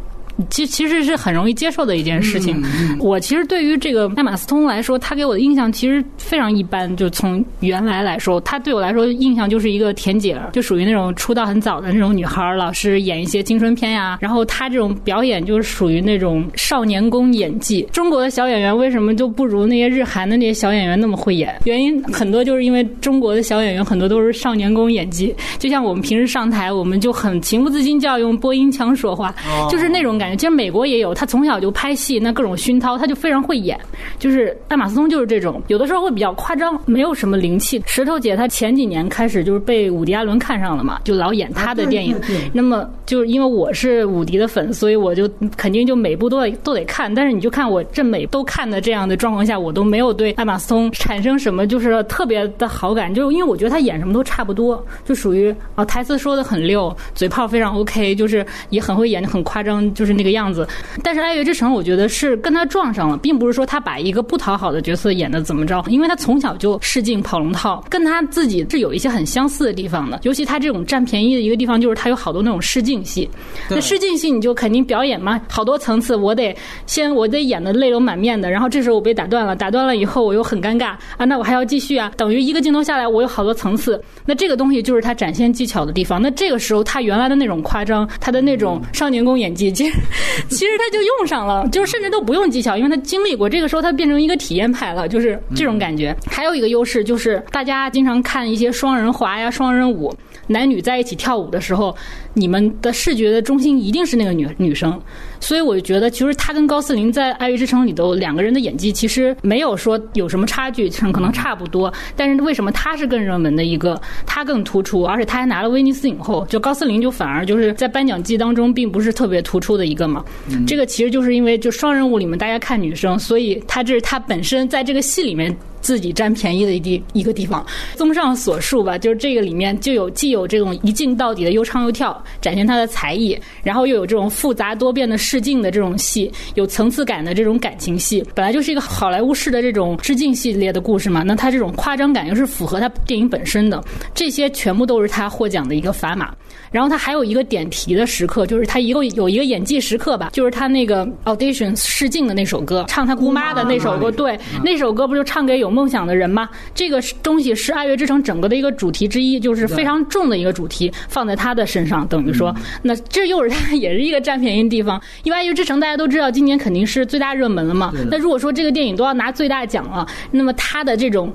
其其实是很容易接受的一件事情。我其实对于这个艾玛斯通来说，他给我的印象其实非常一般。就从原来来说，他对我来说印象就是一个甜姐儿，就属于那种出道很早的那种女孩儿，老是演一些青春片呀。然后她这种表演就是属于那种少年宫演技。中国的小演员为什么就不如那些日韩的那些小演员那么会演？原因很多就是因为中国的小演员很多都是少年宫演技。就像我们平时上台，我们就很情不自禁就要用播音腔说话，就是那种感觉。其实美国也有，他从小就拍戏，那各种熏陶，他就非常会演。就是艾玛斯通就是这种，有的时候会比较夸张，没有什么灵气。石头姐她前几年开始就是被伍迪·艾伦看上了嘛，就老演他的电影。那么就是因为我是伍迪的粉，所以我就肯定就每部都得都得看。但是你就看我这每都看的这样的状况下，我都没有对艾玛斯通产生什么就是特别的好感，就是因为我觉得他演什么都差不多，就属于啊台词说的很溜，嘴炮非常 OK，就是也很会演，很夸张，就是那个样子。但是《爱乐之城》我觉得是跟他撞上了，并不是说他把一个不讨好的角色演的怎么着，因为他从小就试镜跑龙套，跟他自己是有一些很相似的地方的。尤其他这种占便宜的一个地方，就是他有好多那种试镜戏。那试镜戏你就肯定表演嘛，好多层次，我得先我得演的泪流满面的，然后这时候我被打断了，打断了以后我又很尴尬啊，那我还要继续啊，等于一个镜头下来我有好多层次。那这个东西就是他展现技巧的地方。那这个时候他原来的那种夸张，他的那种少年宫演技，其实 其实他就用上了，就是甚至都不用技巧，因为他经历过。这个时候他变成一个体验派了，就是这种感觉。还有一个优势就是大家经常看一些双人滑呀、双人舞。男女在一起跳舞的时候，你们的视觉的中心一定是那个女女生，所以我就觉得，其实她跟高斯林在《爱乐之城》里头两个人的演技其实没有说有什么差距，可能差不多。但是为什么她是更热门的一个，她更突出，而且她还拿了威尼斯影后，就高斯林就反而就是在颁奖季当中并不是特别突出的一个嘛。这个其实就是因为就双人舞里面大家看女生，所以她这是她本身在这个戏里面。自己占便宜的一地一个地方。综上所述吧，就是这个里面就有既有这种一镜到底的又唱又跳，展现他的才艺，然后又有这种复杂多变的试镜的这种戏，有层次感的这种感情戏。本来就是一个好莱坞式的这种致敬系列的故事嘛，那他这种夸张感又是符合他电影本身的，这些全部都是他获奖的一个砝码。然后他还有一个点题的时刻，就是他一个有一个演技时刻吧，就是他那个 audition 试镜的那首歌，唱他姑妈的那首歌，对，那首歌不就唱给有梦想的人吗？这个东西是《爱乐之城》整个的一个主题之一，就是非常重的一个主题，放在他的身上，等于说，那这又是他也是一个占便宜的地方。因为《爱乐之城》大家都知道，今年肯定是最大热门了嘛。那如果说这个电影都要拿最大奖了，那么他的这种。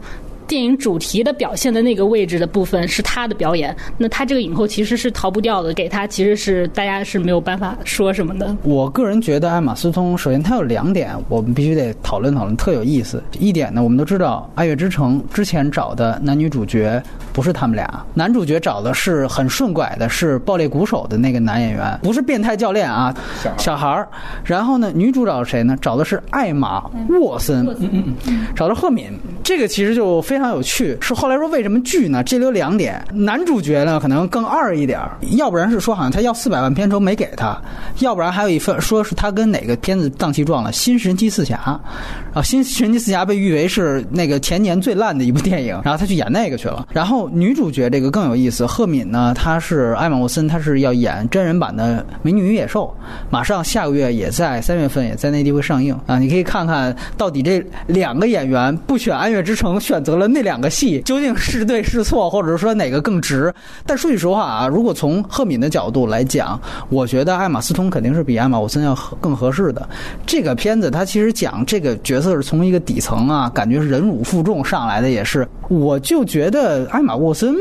电影主题的表现的那个位置的部分是他的表演，那他这个影后其实是逃不掉的，给他其实是大家是没有办法说什么的。我个人觉得艾玛斯通，首先他有两点，我们必须得讨论讨论，特有意思。一点呢，我们都知道《爱乐之城》之前找的男女主角不是他们俩，男主角找的是很顺拐的，是爆裂鼓手的那个男演员，不是变态教练啊，小孩儿。然后呢，女主找谁呢？找的是艾玛沃森，找的赫敏。这个其实就非常。有趣，是后来说为什么剧呢？这里有两点，男主角呢可能更二一点，要不然是说好像他要四百万片酬没给他，要不然还有一份说是他跟哪个片子档期撞了，《新神奇四侠》啊，《新神奇四侠》被誉为是那个前年最烂的一部电影，然后他去演那个去了。然后女主角这个更有意思，赫敏呢，她是艾玛沃森，她是要演真人版的《美女与野兽》，马上下个月也在三月份也在内地会上映啊，你可以看看到底这两个演员不选《安乐之城》，选择了。那两个戏究竟是对是错，或者说哪个更值？但说句实话啊，如果从赫敏的角度来讲，我觉得艾玛斯通肯定是比艾玛沃森要更合适的。这个片子它其实讲这个角色是从一个底层啊，感觉是忍辱负重上来的，也是。我就觉得艾玛沃森。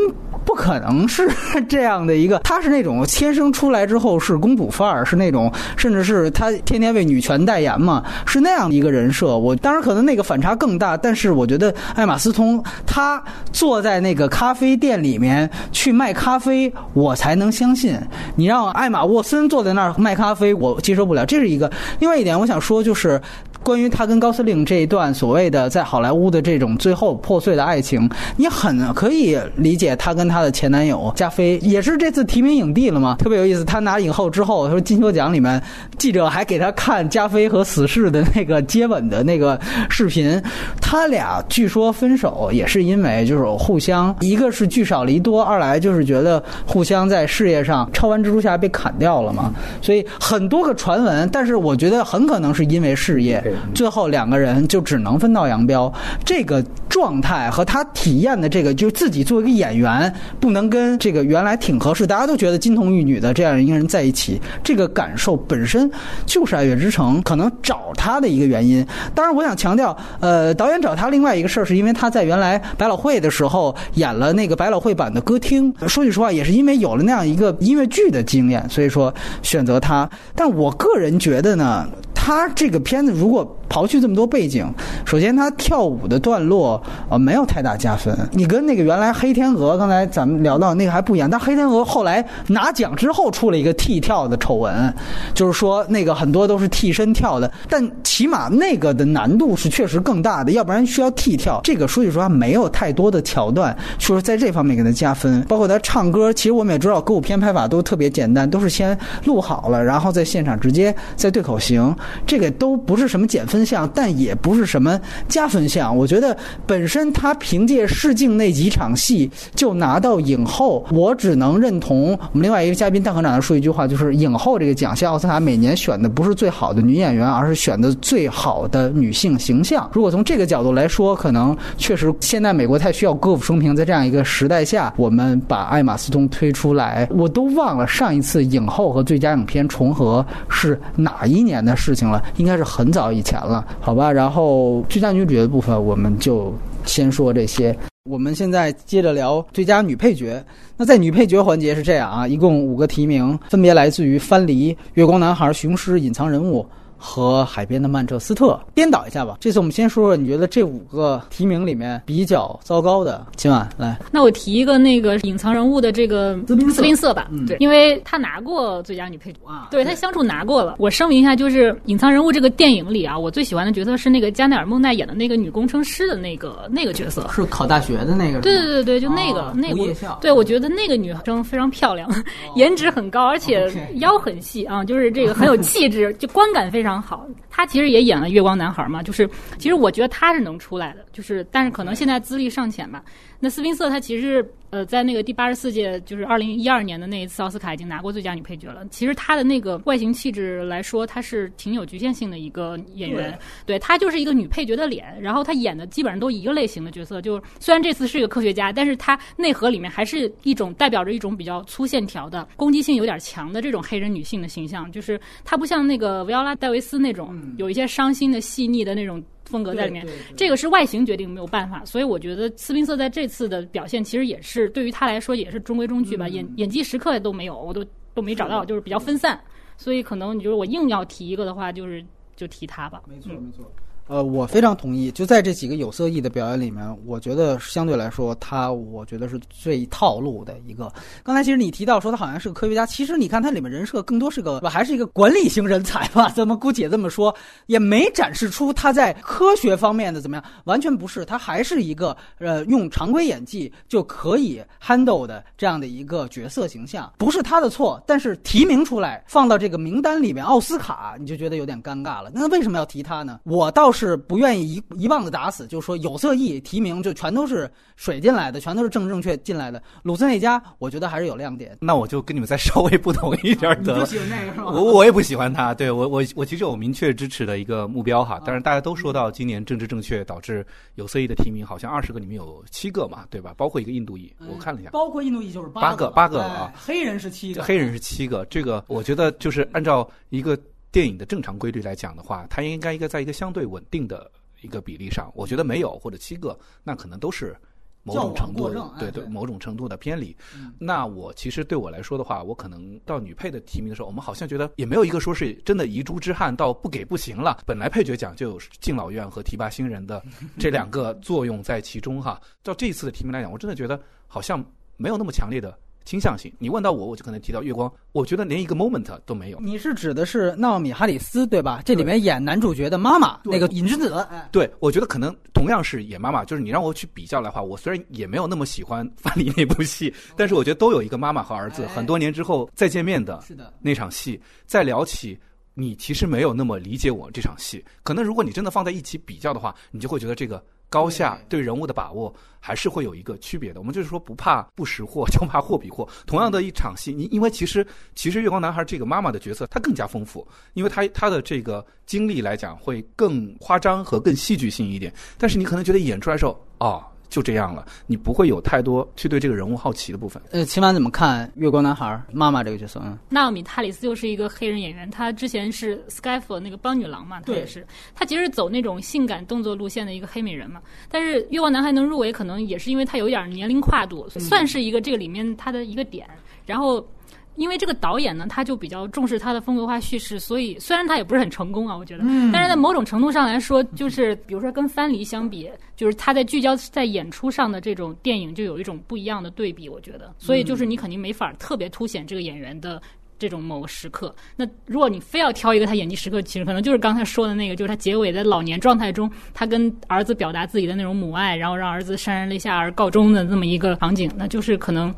不可能是 这样的一个，她是那种天生出来之后是公主范儿，是那种甚至是她天天为女权代言嘛，是那样一个人设。我当然可能那个反差更大，但是我觉得艾玛斯通她坐在那个咖啡店里面去卖咖啡，我才能相信。你让艾玛沃森坐在那儿卖咖啡，我接受不了。这是一个。另外一点，我想说就是。关于他跟高司令这一段所谓的在好莱坞的这种最后破碎的爱情，你很可以理解他跟他的前男友加菲也是这次提名影帝了嘛，特别有意思。他拿影后之后，他说金球奖里面记者还给他看加菲和死侍的那个接吻的那个视频，他俩据说分手也是因为就是互相，一个是聚少离多，二来就是觉得互相在事业上超完蜘蛛侠被砍掉了嘛，所以很多个传闻，但是我觉得很可能是因为事业，最后两个人就只能分道扬镳。这个状态和他体验的这个，就是自己作为一个演员，不能跟这个原来挺合适，大家都觉得金童玉女的这样一个人在一起，这个感受本身就是《爱乐之城》可能找他的一个原因。当然，我想强调，呃，导演找他另外一个事儿，是因为他在原来百老汇的时候演了那个百老汇版的歌厅。说句实话，也是因为有了那样一个音乐剧的经验，所以说选择他。但我个人觉得呢，他这个片子如果 Philip 刨去这么多背景，首先他跳舞的段落呃没有太大加分。你跟那个原来黑天鹅，刚才咱们聊到那个还不一样，但黑天鹅后来拿奖之后出了一个替跳的丑闻，就是说那个很多都是替身跳的，但起码那个的难度是确实更大的，要不然需要替跳。这个说句实话没有太多的桥段，说在这方面给他加分。包括他唱歌，其实我们也知道歌舞片拍法都特别简单，都是先录好了，然后在现场直接再对口型，这个都不是什么减分项，但也不是什么加分项。我觉得本身他凭借试镜那几场戏就拿到影后，我只能认同我们另外一个嘉宾邓行长说一句话，就是影后这个奖项，奥斯卡每年选的不是最好的女演员，而是选的最好的女性形象。如果从这个角度来说，可能确实现在美国太需要歌舞升平，在这样一个时代下，我们把艾玛斯通推出来，我都忘了上一次影后和最佳影片重合是哪一年的事情了，应该是很早以前了，好吧？然后最佳女主角的部分，我们就先说这些。我们现在接着聊最佳女配角。那在女配角环节是这样啊，一共五个提名，分别来自于《藩篱》《月光男孩》《雄狮》《隐藏人物》。和海边的曼彻斯特。颠倒一下吧。这次我们先说说，你觉得这五个提名里面比较糟糕的？今晚来，那我提一个那个隐藏人物的这个斯宾瑟吧，对，因为他拿过最佳女配角。啊对他相处拿过了。我声明一下，就是隐藏人物这个电影里啊，我最喜欢的角色是那个加奈尔·孟奈演的那个女工程师的那个那个角色，是考大学的那个。对对对对，就那个、哦那个。对我觉得那个女生非常漂亮，颜值很高，而且腰很细啊，就是这个很有气质，就观感非常刚好。她其实也演了《月光男孩》嘛，就是其实我觉得他是能出来的，就是但是可能现在资历尚浅吧。那斯宾瑟他其实呃在那个第八十四届就是二零一二年的那一次奥斯卡已经拿过最佳女配角了。其实他的那个外形气质来说，她是挺有局限性的一个演员。对她就是一个女配角的脸，然后她演的基本上都一个类型的角色。就虽然这次是一个科学家，但是她内核里面还是一种代表着一种比较粗线条的、攻击性有点强的这种黑人女性的形象。就是她不像那个维奥拉戴维斯那种有一些伤心的、细腻的那种。风格在里面，这个是外形决定，没有办法。所以我觉得斯宾瑟在这次的表现，其实也是对于他来说也是中规中矩吧，演演技时刻都没有，我都都没找到，就是比较分散。所以可能你就是我硬要提一个的话，就是就提他吧。没错，没错。呃，我非常同意。就在这几个有色艺的表演里面，我觉得相对来说，他我觉得是最套路的一个。刚才其实你提到说他好像是个科学家，其实你看他里面人设更多是个还是一个管理型人才吧？咱们姑且这么说，也没展示出他在科学方面的怎么样，完全不是。他还是一个呃用常规演技就可以 handle 的这样的一个角色形象，不是他的错。但是提名出来放到这个名单里面，奥斯卡你就觉得有点尴尬了。那为什么要提他呢？我倒是不愿意一一棒子打死，就是说有色裔提名就全都是水进来的，全都是正正确进来的。鲁斯内加我觉得还是有亮点。那我就跟你们再稍微不同一点得了。喜欢那个是吧我我也不喜欢他，对我我我其实有明确支持的一个目标哈，但是大家都说到今年政治正确导致有色裔的提名好像二十个里面有七个嘛，对吧？包括一个印度裔，我看了一下，包括印度裔就是八个个，八个啊哎黑人是七个，黑人是七个，这个我觉得就是按照一个电影的正常规律来讲的话，它应该一个在一个相对稳定的一个比例上，我觉得没有或者七个，那可能都是。某种程度对对，对某种程度的偏离。嗯那我其实对我来说的话，我可能到女配的提名的时候，我们好像觉得也没有一个说是真的遗珠之憾到不给不行了。本来配角奖就有敬老院和提拔新人的这两个作用在其中哈。照这一次的提名来讲，我真的觉得好像没有那么强烈的倾向性。你问到我，我就可能提到月光，我觉得连一个 moment 都没有。你是指的是纳奥米哈里斯对吧？这里面演男主角的妈妈，那个隐之子。哎对，我觉得可能同样是演妈妈，就是你让我去比较的话，我虽然也没有那么喜欢范蠡那部戏，但是我觉得都有一个妈妈和儿子哎很多年之后再见面的是的，那场戏，再聊起。你其实没有那么理解我这场戏，可能如果你真的放在一起比较的话，你就会觉得这个高下对人物的把握还是会有一个区别的。我们就是说不怕不识货，就怕货比货。同样的一场戏，你因为其实其实月光男孩这个妈妈的角色她更加丰富，因为她她的这个经历来讲会更夸张和更戏剧性一点。但是你可能觉得演出来的时候，哦，就这样了，你不会有太多去对这个人物好奇的部分。呃，秦晚怎么看月光男孩妈妈这个角色？嗯，纳奥米·哈里斯又是一个黑人演员，她之前是 Skyfall 那个邦女郎嘛，她也是，她其实走那种性感动作路线的一个黑美人嘛。但是《月光男孩》能入围，可能也是因为他有点年龄跨度，算是一个这个里面他的一个点。然后。因为这个导演呢，他就比较重视他的风格化叙事，所以虽然他也不是很成功啊，我觉得，但是在某种程度上来说，就是比如说跟藩篱相比，就是他在聚焦在演出上的这种电影，就有一种不一样的对比，我觉得，所以就是你肯定没法特别凸显这个演员的。这种某个时刻，那如果你非要挑一个他演技时刻，其实可能就是刚才说的那个，就是他结尾在老年状态中，他跟儿子表达自己的那种母爱，然后让儿子潸然泪下而告终的这么一个场景，那就是可能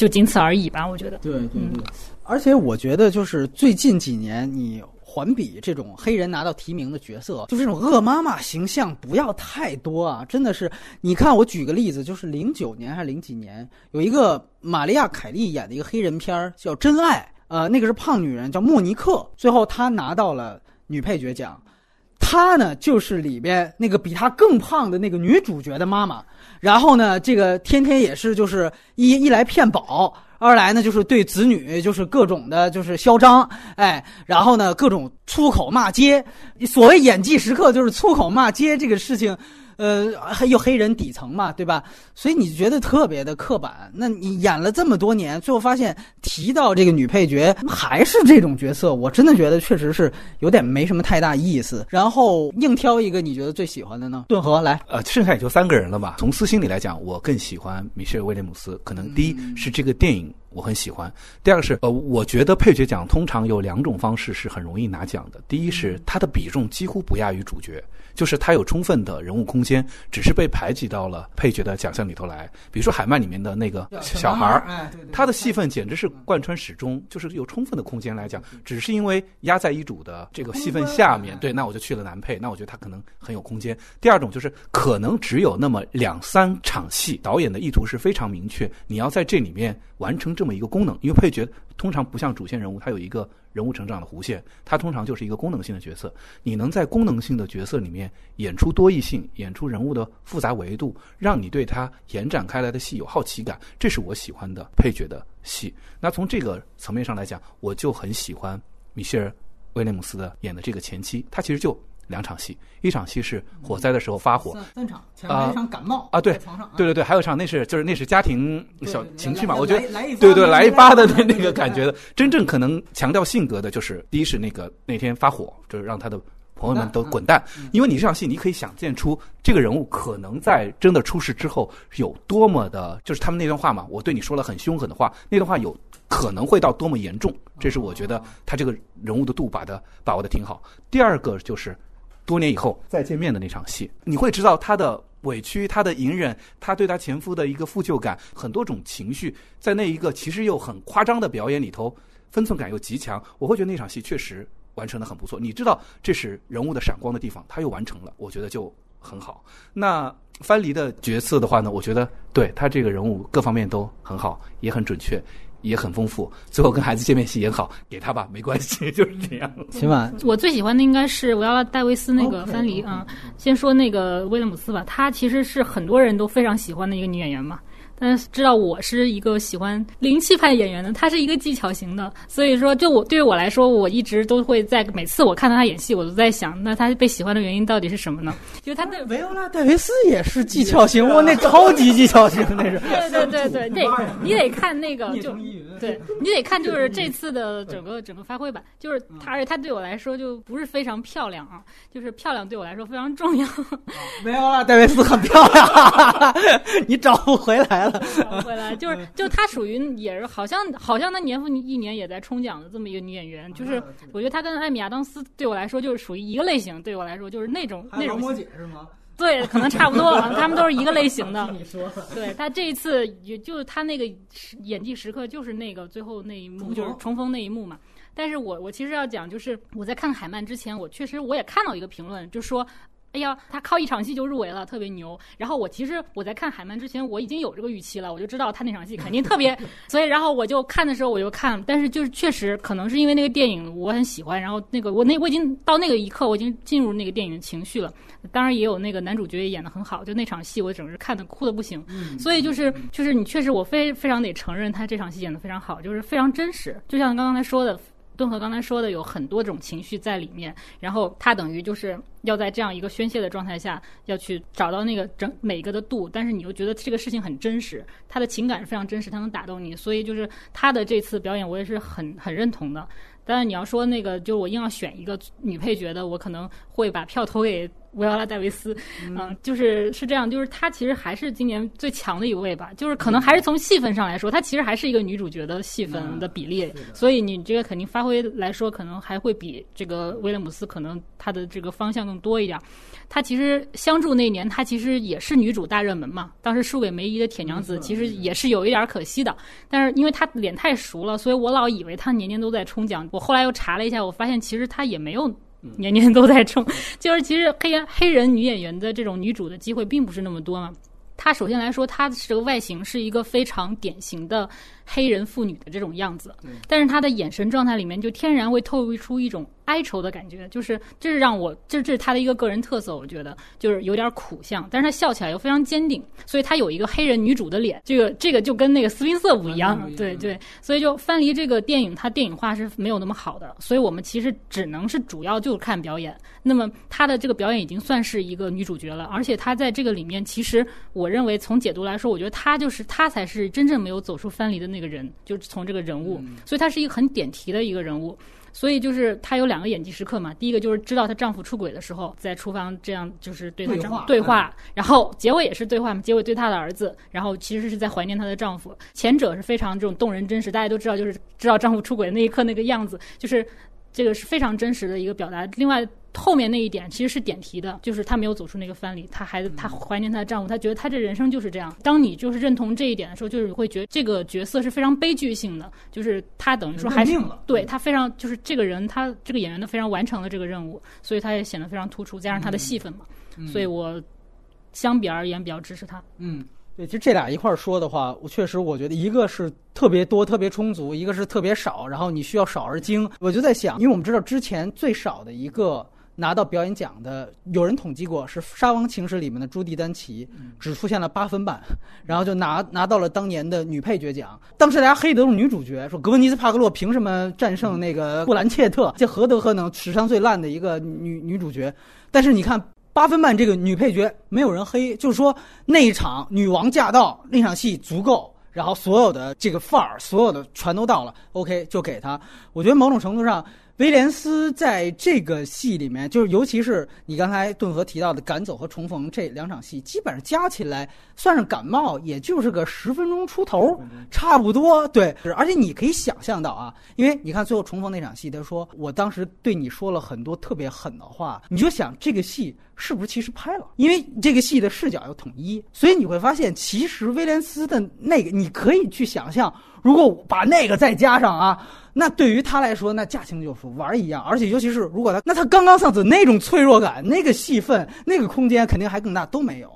就仅此而已吧，我觉得。对对对。而且我觉得，就是最近几年，你环比这种黑人拿到提名的角色，就是这种恶妈妈形象不要太多啊！真的是，你看，我举个例子，就是零九年还是零几年，有一个玛利亚凯莉演的一个黑人片儿叫《真爱》，呃，那个是胖女人，叫莫尼克，最后她拿到了女配角奖。她呢，就是里边那个比她更胖的那个女主角的妈妈。然后呢，这个天天也是就是一一来骗保，二来呢就是对子女就是各种的就是嚣张，哎，然后呢各种粗口骂街。所谓演技时刻就是粗口骂街这个事情。呃，还有黑人底层嘛，对吧？所以你觉得特别的刻板。那你演了这么多年，最后发现提到这个女配角还是这种角色，我真的觉得确实是有点没什么太大意思。然后硬挑一个你觉得最喜欢的呢？顿河来，呃，剩下也就三个人了吧。从私心里来讲，我更喜欢米歇尔·威廉姆斯。可能第一是这个电影我很喜欢，第二个是呃，我觉得配角奖通常有两种方式是很容易拿奖的。第一是它的比重几乎不亚于主角。就是他有充分的人物空间，只是被排挤到了配角的奖项里头来。比如说《海曼》里面的那个小孩儿，他的戏份简直是贯穿始终，就是有充分的空间来讲。只是因为压在一主的这个戏份下面，对，那我就去了男配，那我觉得他可能很有空间。第二种就是可能只有那么两三场戏，导演的意图是非常明确，你要在这里面完成这么一个功能，因为配角通常不像主线人物，他有一个。人物成长的弧线，它通常就是一个功能性的角色。你能在功能性的角色里面演出多异性，演出人物的复杂维度，让你对他延展开来的戏有好奇感，这是我喜欢的配角的戏。那从这个层面上来讲，我就很喜欢米歇尔·威廉姆斯的演的这个前妻，他其实就。两场戏，一场戏是火灾的时候发火，三场，前面一场感冒啊，对，床上，对对对，还有一场那是就是那是家庭小情绪嘛，我觉得来对对来一发的那 那个感觉的，真正可能强调性格的就是第一是那个那天发火，就是让他的朋友们都滚蛋，因为你这场戏你可以想见出这个人物可能在真的出事之后有多么的，就是他们那段话嘛，我对你说了很凶狠的话，那段话有可能会到多么严重，这是我觉得他这个人物的度把的把握的挺好。第二个就是。多年以后再见面的那场戏，你会知道他的委屈、他的隐忍、他对他前夫的一个负疚感，很多种情绪，在那一个其实又很夸张的表演里头，分寸感又极强。我会觉得那场戏确实完成的很不错。你知道这是人物的闪光的地方，他又完成了，我觉得就很好。那藩篱的角色的话呢，我觉得对他这个人物各方面都很好，也很准确。也很丰富，最后跟孩子见面戏演好，给他吧，没关系，就是这样。起码，我最喜欢的应该是维奥拉·戴维斯那个分离啊。先说那个威廉姆斯吧，她其实是很多人都非常喜欢的一个女演员嘛。但是知道我是一个喜欢灵气派演员的，他是一个技巧型的，所以说就我对于我来说，我一直都会在每次我看到他演戏，我都在想，那他被喜欢的原因到底是什么呢？就是她的维奥拉·戴维斯也是技巧型，哇，那超级技巧型，那是。对对对对，得你得看那个就对你得看就是这次的整个整个发挥吧，就是他，而且他对我来说就不是非常漂亮啊，就是漂亮对我来说非常重要。维奥拉·戴维斯很漂亮，你找不回来了。了。回来，就是就她属于也是好像好像她年复一年也在冲奖的这么一个女演员，就是我觉得她跟艾米亚当斯对我来说就是属于一个类型，对我来说就是那种那种姐是吗？对，可能差不多，他们都是一个类型的。你说，对他这一次也就他那个演技时刻就是那个最后那一幕，就是重逢那一幕嘛。但是我我其实要讲，就是我在看海曼之前，我确实我也看到一个评论，就说。哎呀，他靠一场戏就入围了，特别牛。然后我其实我在看海曼之前，我已经有这个预期了，我就知道他那场戏肯定特别。所以然后我就看的时候我就看，但是就是确实可能是因为那个电影我很喜欢，然后那个我那我已经到那个一刻我已经进入那个电影的情绪了。当然也有那个男主角也演的很好，就那场戏我整个看的哭的不行。所以就是就是你确实我非非常得承认他这场戏演的非常好，就是非常真实。就像刚刚才说的。顿河刚才说的有很多种情绪在里面，然后他等于就是要在这样一个宣泄的状态下，要去找到那个整每个的度，但是你又觉得这个事情很真实，他的情感是非常真实，他能打动你，所以就是他的这次表演我也是很很认同的。但是你要说那个，就是我硬要选一个女配角的，我可能会把票投给维奥拉戴维斯。嗯，就是是这样，就是她其实还是今年最强的一位吧。就是可能还是从戏份上来说，她其实还是一个女主角的戏份的比例。所以你这个肯定发挥来说，可能还会比这个威廉姆斯可能她的这个方向更多一点。她其实相助那年，她其实也是女主大热门嘛。当时输给梅姨的铁娘子，其实也是有一点可惜的。但是因为她脸太熟了，所以我老以为她年年都在冲奖。我后来又查了一下，我发现其实她也没有年年都在冲，就是其实黑黑人女演员的这种女主的机会并不是那么多嘛。她首先来说，她这个外形是一个非常典型的黑人妇女的这种样子，但是她的眼神状态里面就天然会透露出一种。哀愁的感觉，就是这是让我这这是他的一个个人特色，我觉得就是有点苦相，但是他笑起来又非常坚定，所以他有一个黑人女主的脸，这个这个就跟那个斯宾塞不一样，对对，所以就翻离这个电影，它电影化是没有那么好的，所以我们其实只能是主要就看表演。那么他的这个表演已经算是一个女主角了，而且他在这个里面，其实我认为从解读来说，我觉得他就是他才是真正没有走出藩篱的那个人，就是从这个人物，所以他是一个很点题的一个人物。所以就是她有两个演技时刻嘛，第一个就是知道她丈夫出轨的时候，在厨房这样就是对她丈夫对话，然后结尾也是对话嘛，结尾对她的儿子，然后其实是在怀念她的丈夫。前者是非常这种动人真实，大家都知道，就是知道丈夫出轨的那一刻那个样子，就是这个是非常真实的一个表达。另外。后面那一点其实是点题的，就是她没有走出那个藩篱，她还她怀念她的丈夫，她觉得她这人生就是这样。当你就是认同这一点的时候，就是你会觉得这个角色是非常悲剧性的，就是她等于说还是对她非常就是这个人，她这个演员都非常完成了这个任务，所以她也显得非常突出，加上她的戏份嘛，所以我相比而言比较支持她。嗯，对，其实这俩一块儿说的话，我确实我觉得一个是特别多、特别充足，一个是特别少，然后你需要少而精。我就在想，因为我们知道之前最少的一个。拿到表演奖的，有人统计过是《沙王情史》里面的朱迪丹奇，只出现了八分半，然后就拿拿到了当年的女配角奖。当时大家黑的都是女主角，说格温妮斯·帕克洛凭什么战胜那个布兰切特？这何德何能？史上最烂的一个女女主角。但是你看八分半这个女配角，没有人黑，就是说那一场女王驾到那场戏足够，然后所有的这个范儿，所有的全都到了，OK 就给她。我觉得某种程度上。威廉斯在这个戏里面，就是尤其是你刚才顿河提到的赶走和重逢这两场戏，基本上加起来算是感冒，也就是个十分钟出头，差不多。对，而且你可以想象到啊，因为你看最后重逢那场戏，他说我当时对你说了很多特别狠的话，你就想这个戏是不是其实拍了？因为这个戏的视角要统一，所以你会发现，其实威廉斯的那个，你可以去想象，如果把那个再加上啊。那对于他来说，那驾轻就熟，玩一样。而且尤其是如果他，那他刚刚上子那种脆弱感、那个戏份、那个空间，肯定还更大，都没有。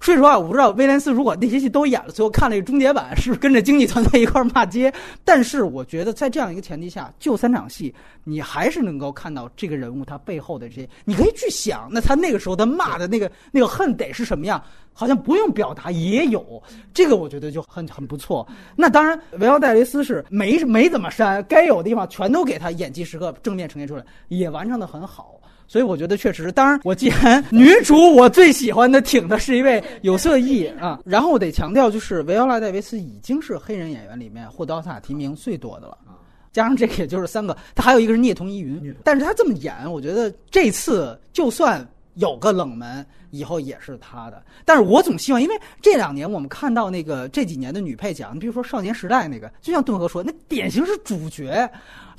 说实话，我不知道威廉斯如果那些戏都演了，最后看了一个终结版，是不是跟着经济团队一块骂街？但是我觉得在这样一个前提下，就三场戏，你还是能够看到这个人物他背后的这些，你可以去想，那他那个时候他骂的那个那个恨得是什么样？好像不用表达也有，这个我觉得就很很不错。那当然，维奥戴维斯是没没怎么删，该有的地方全都给他演技时刻正面呈现出来，也完成的很好。所以我觉得确实，当然，我既然女主我最喜欢的挺的是一位有色艺啊，然后我得强调，就是维奥拉戴维斯已经是黑人演员里面获得奥斯卡提名最多的了，加上这个也就是三个，他还有一个是聂童依云，但是他这么演，我觉得这次就算有个冷门，以后也是他的。但是我总希望，因为这两年我们看到那个这几年的女配奖，你比如说《少年时代》那个，就像顿河说，那典型是主角。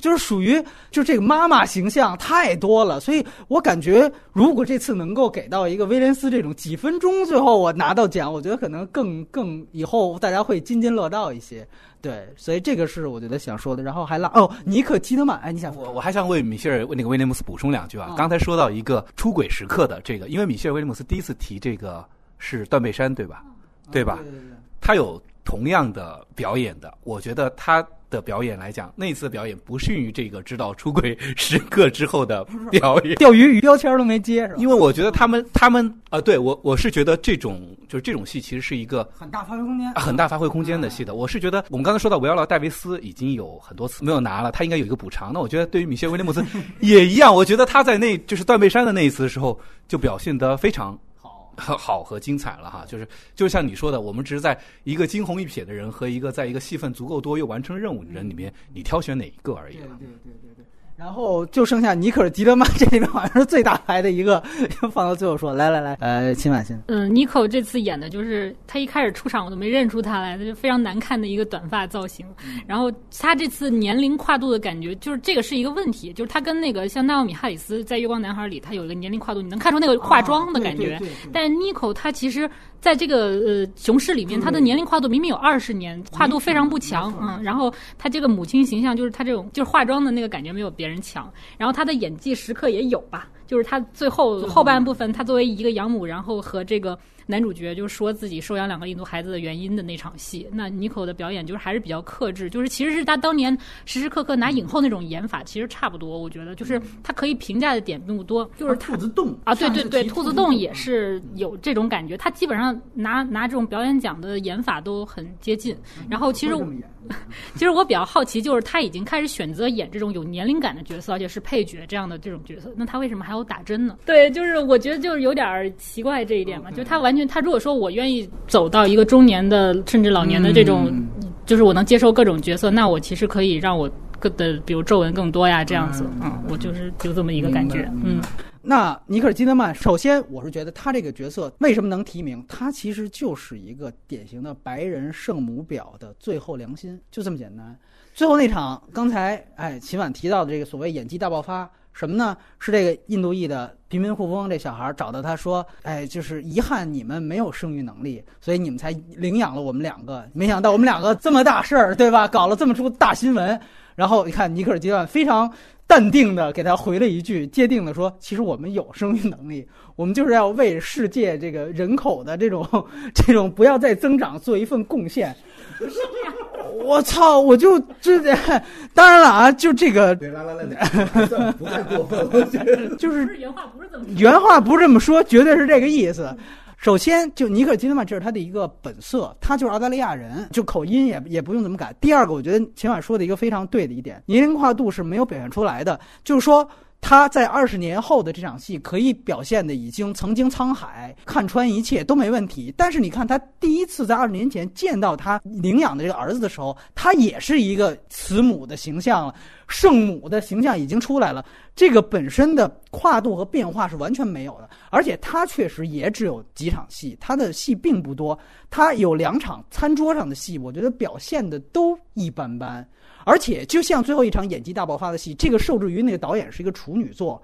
就是属于就这个妈妈形象太多了，所以我感觉如果这次能够给到一个威廉斯这种几分钟，最后我拿到奖，我觉得可能更更以后大家会津津乐道一些。对，所以这个是我觉得想说的。然后还拉哦，尼克基德曼，哎，你想我我还想为米歇尔那个威廉姆斯补充两句啊。嗯刚才说到一个出轨时刻的这个，因为米歇尔威廉姆斯第一次提这个是断背山，对吧？对吧？对对对他有同样的表演的，我觉得他的表演来讲，那次的表演不逊于这个知道出轨时刻之后的表演。钓鱼鱼标签都没接是吧？因为我觉得他们他们啊、对我我是觉得这种就是这种戏其实是一个很大发挥空间啊，很大发挥空间的戏的。我是觉得我们刚才说到维奥拉戴维斯已经有很多次没有拿了，他应该有一个补偿。那我觉得对于米歇尔威廉姆斯也一样，我觉得他在那就是断背山的那一次的时候就表现得非常 好。和精彩了哈，就是就像你说的，我们只是在一个惊鸿一瞥的人和一个在一个戏份足够多又完成任务的人里面，你挑选哪一个而已了。然后就剩下尼克尔基德曼，这里面好像是最大牌的一个，放到最后说。来来来，呃，秦婉欣，嗯，妮蔻这次演的就是他一开始出场我都没认出他来，他就非常难看的一个短发造型。然后他这次年龄跨度的感觉，就是这个是一个问题，就是他跟那个像纳奥米哈里斯在《月光男孩》里，他有一个年龄跨度，你能看出那个化妆的感觉。但妮蔻她其实在这个呃熊市里面，他的年龄跨度明明有二十年，跨度非常不强，嗯。然后他这个母亲形象，就是他这种就是化妆的那个感觉没有别人强。然后他的演技时刻也有吧，就是他最后后半部分，他作为一个养母，然后和这个男主角就说自己收养两个印度孩子的原因的那场戏，那妮蔻的表演就是还是比较克制，就是其实是他当年时时刻刻拿影后那种演法，其实差不多。我觉得就是他可以评价的点并不多，就是兔子洞啊，对对对，兔子洞也是有这种感觉，他基本上拿拿这种表演奖的演法都很接近。然后其实 其实我比较好奇，就是他已经开始选择演这种有年龄感的角色，而且是配角这样的这种角色，那他为什么还要打针呢？对，就是我觉得就是有点奇怪这一点嘛，就他完全他如果说我愿意走到一个中年的甚至老年的这种，嗯就是我能接受各种角色，那我其实可以让我。个的，比如皱纹更多呀，这样子，嗯，我就是就这么一个感觉，嗯。那尼克尔基德曼，首先我是觉得他这个角色为什么能提名？他其实就是一个典型的白人圣母婊的最后良心，就这么简单。最后那场，刚才哎秦晚提到的这个所谓演技大爆发，什么呢？是这个印度裔的贫民富翁这小孩找到他说：“哎，就是遗憾你们没有生育能力，所以你们才领养了我们两个。没想到我们两个这么大事儿，对吧？搞了这么出大新闻。”然后你看尼克尔基德曼非常淡定的给他回了一句，坚定的说：“其实我们有生育能力，我们就是要为世界这个人口的这种这种不要再增长做一份贡献。”我操！我就这，当然了啊，就这个对，来来来来，不太过分，我觉得。就是不是原话不是这么说。原话不是这么说，绝对是这个意思。首先，就尼克基德曼，这是他的一个本色，他就是澳大利亚人，就口音也也不用怎么改。第二个，我觉得秦晚说的一个非常对的一点，年龄跨度是没有表现出来的，就是说。他在二十年后的这场戏可以表现的已经曾经沧海，看穿一切都没问题。但是你看他第一次在二十年前见到他领养的这个儿子的时候，他也是一个慈母的形象了，圣母的形象已经出来了。这个本身的跨度和变化是完全没有的，而且他确实也只有几场戏，他的戏并不多。他有两场餐桌上的戏，我觉得表现的都一般般。而且，就像最后一场演技大爆发的戏，这个受制于那个导演是一个处女座。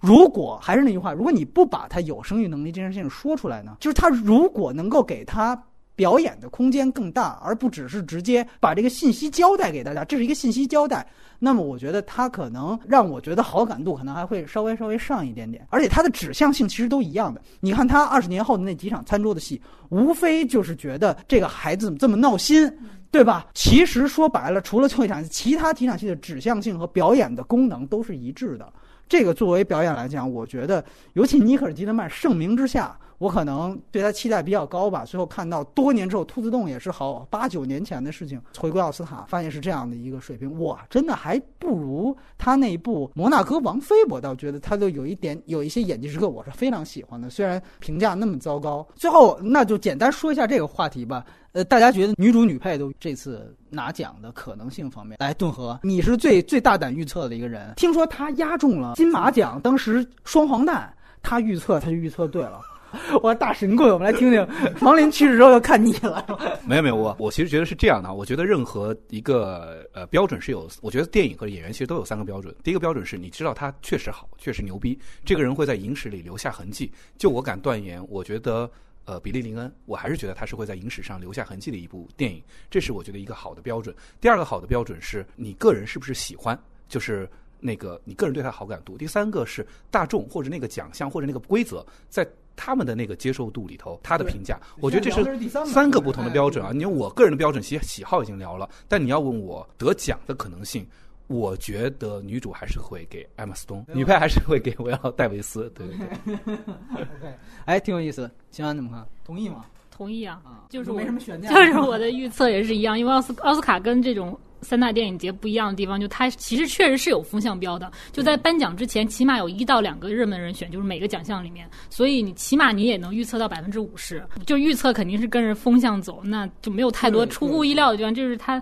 如果还是那句话，如果你不把他有生育能力这件事情说出来呢，就是他如果能够给他表演的空间更大，而不只是直接把这个信息交代给大家，这是一个信息交代。那么我觉得他可能让我觉得好感度可能还会稍微稍微上一点点，而且他的指向性其实都一样的。你看他二十年后的那几场餐桌的戏，无非就是觉得这个孩子怎么这么闹心。对吧？其实说白了，除了最后一场，其他几场戏的指向性和表演的功能都是一致的。这个作为表演来讲，我觉得，尤其尼克尔基德曼盛名之下，我可能对他期待比较高吧。最后看到多年之后，兔子洞也是好八九年前的事情，回归奥斯卡，发现是这样的一个水平，哇，真的还不如他那部《摩纳哥王妃》，我倒觉得他都有一点有一些演技时刻，我是非常喜欢的，虽然评价那么糟糕。最后，那就简单说一下这个话题吧。呃，大家觉得女主女配都这次拿奖的可能性方面，来顿河，你是最最大胆预测的一个人。听说他押中了金马奖，当时双黄蛋，他预测他就预测对了。我大神棍，我们来听听 王林去世之后要看你了。没有没有，我我其实觉得是这样的，我觉得任何一个呃标准是有，我觉得电影和演员其实都有三个标准。第一个标准是你知道他确实好，确实牛逼，这个人会在影史里留下痕迹。就我敢断言，我觉得呃比利林恩，我还是觉得他是会在影史上留下痕迹的一部电影，这是我觉得一个好的标准。第二个好的标准是你个人是不是喜欢，就是。那个你个人对他好感度，第三个是大众或者那个奖项或者那个规则，在他们的那个接受度里头，他的评价，我觉得这是三个不同的标准啊。你用我个人的标准，喜喜好已经聊了，但你要问我得奖的可能性，我觉得女主还是会给艾玛斯通，女配还是会给维奥戴维斯。对对对，OK，哎，挺有意思的。秦安怎么看？同意吗？同意啊，啊，就是我没什么悬念，就是我的预测也是一样，因为奥斯奥斯卡跟这种三大电影节不一样的地方，就它其实确实是有风向标的，就在颁奖之前，起码有一到两个热门人选，就是每个奖项里面，所以你起码你也能预测到百分之五十，就预测肯定是跟着风向走，那就没有太多出乎意料的地方，就是它。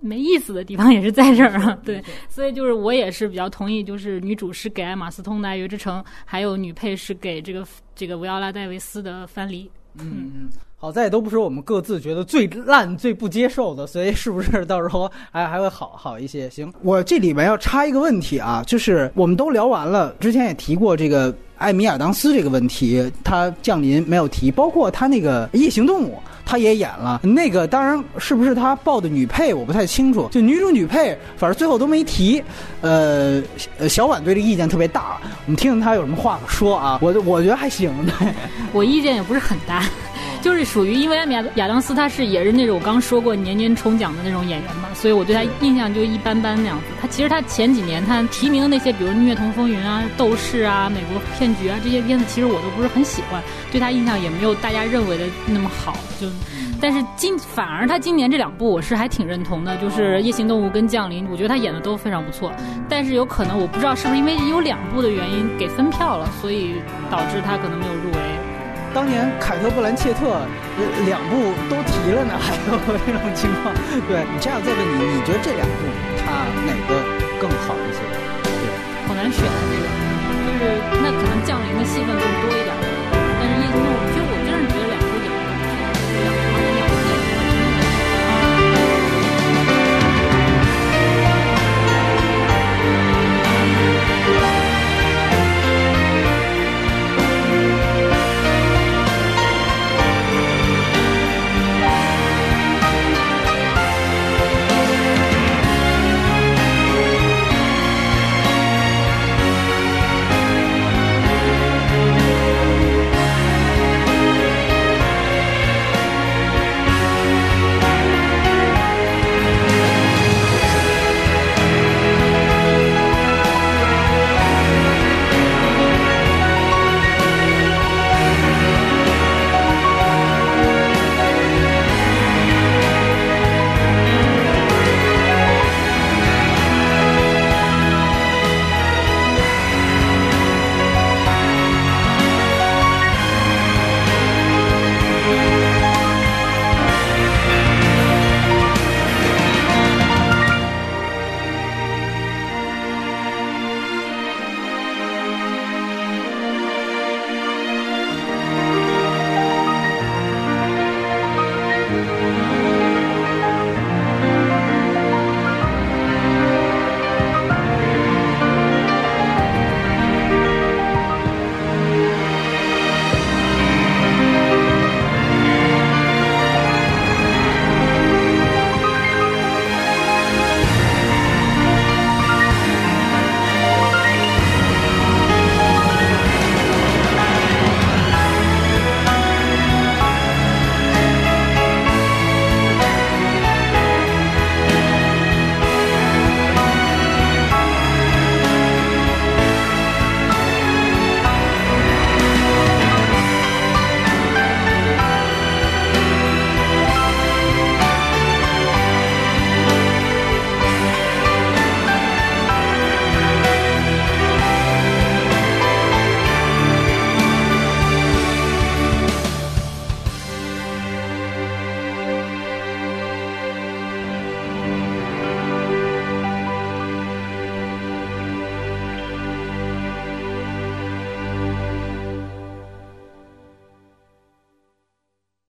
没意思的地方也是在这儿啊，对，所以就是我也是比较同意，就是女主是给艾玛斯通的《爱乐之城》，还有女配是给这个这个维奥拉戴维斯的《藩篱》。嗯嗯，好在都不是我们各自觉得最烂、最不接受的，所以是不是到时候还还会好好一些？行，我这里面要插一个问题啊，就是我们都聊完了，之前也提过这个艾米亚当斯这个问题，他降临没有提，包括他那个夜行动物。他也演了那个，当然是不是他报的女配我不太清楚，就女主女配，反正最后都没提。呃，小婉对这个意见特别大，我们听听他有什么话说啊。我我觉得还行，对，我意见也不是很大，就是属于因为艾米亚亚当斯他是也是那种我刚说过年年冲奖的那种演员嘛，所以我对他印象就一般般那样子。他其实他前几年他提名的那些，比如《虐童风云》啊、《斗士》啊、《美国骗局》啊这些片子，其实我都不是很喜欢，对他印象也没有大家认为的那么好。就，但是今反而他今年这两部我是还挺认同的，就是《夜行动物》跟《降临》，我觉得他演的都非常不错。但是有可能我不知道是不是因为有两部的原因给分票了，所以导致他可能没有入围。当年凯特·布兰切特两部都提了呢，还有这种情况。对你这样再问你，你觉得这两部它哪个更好一些？好难选啊，这个就是那可能降临的戏份更多一点。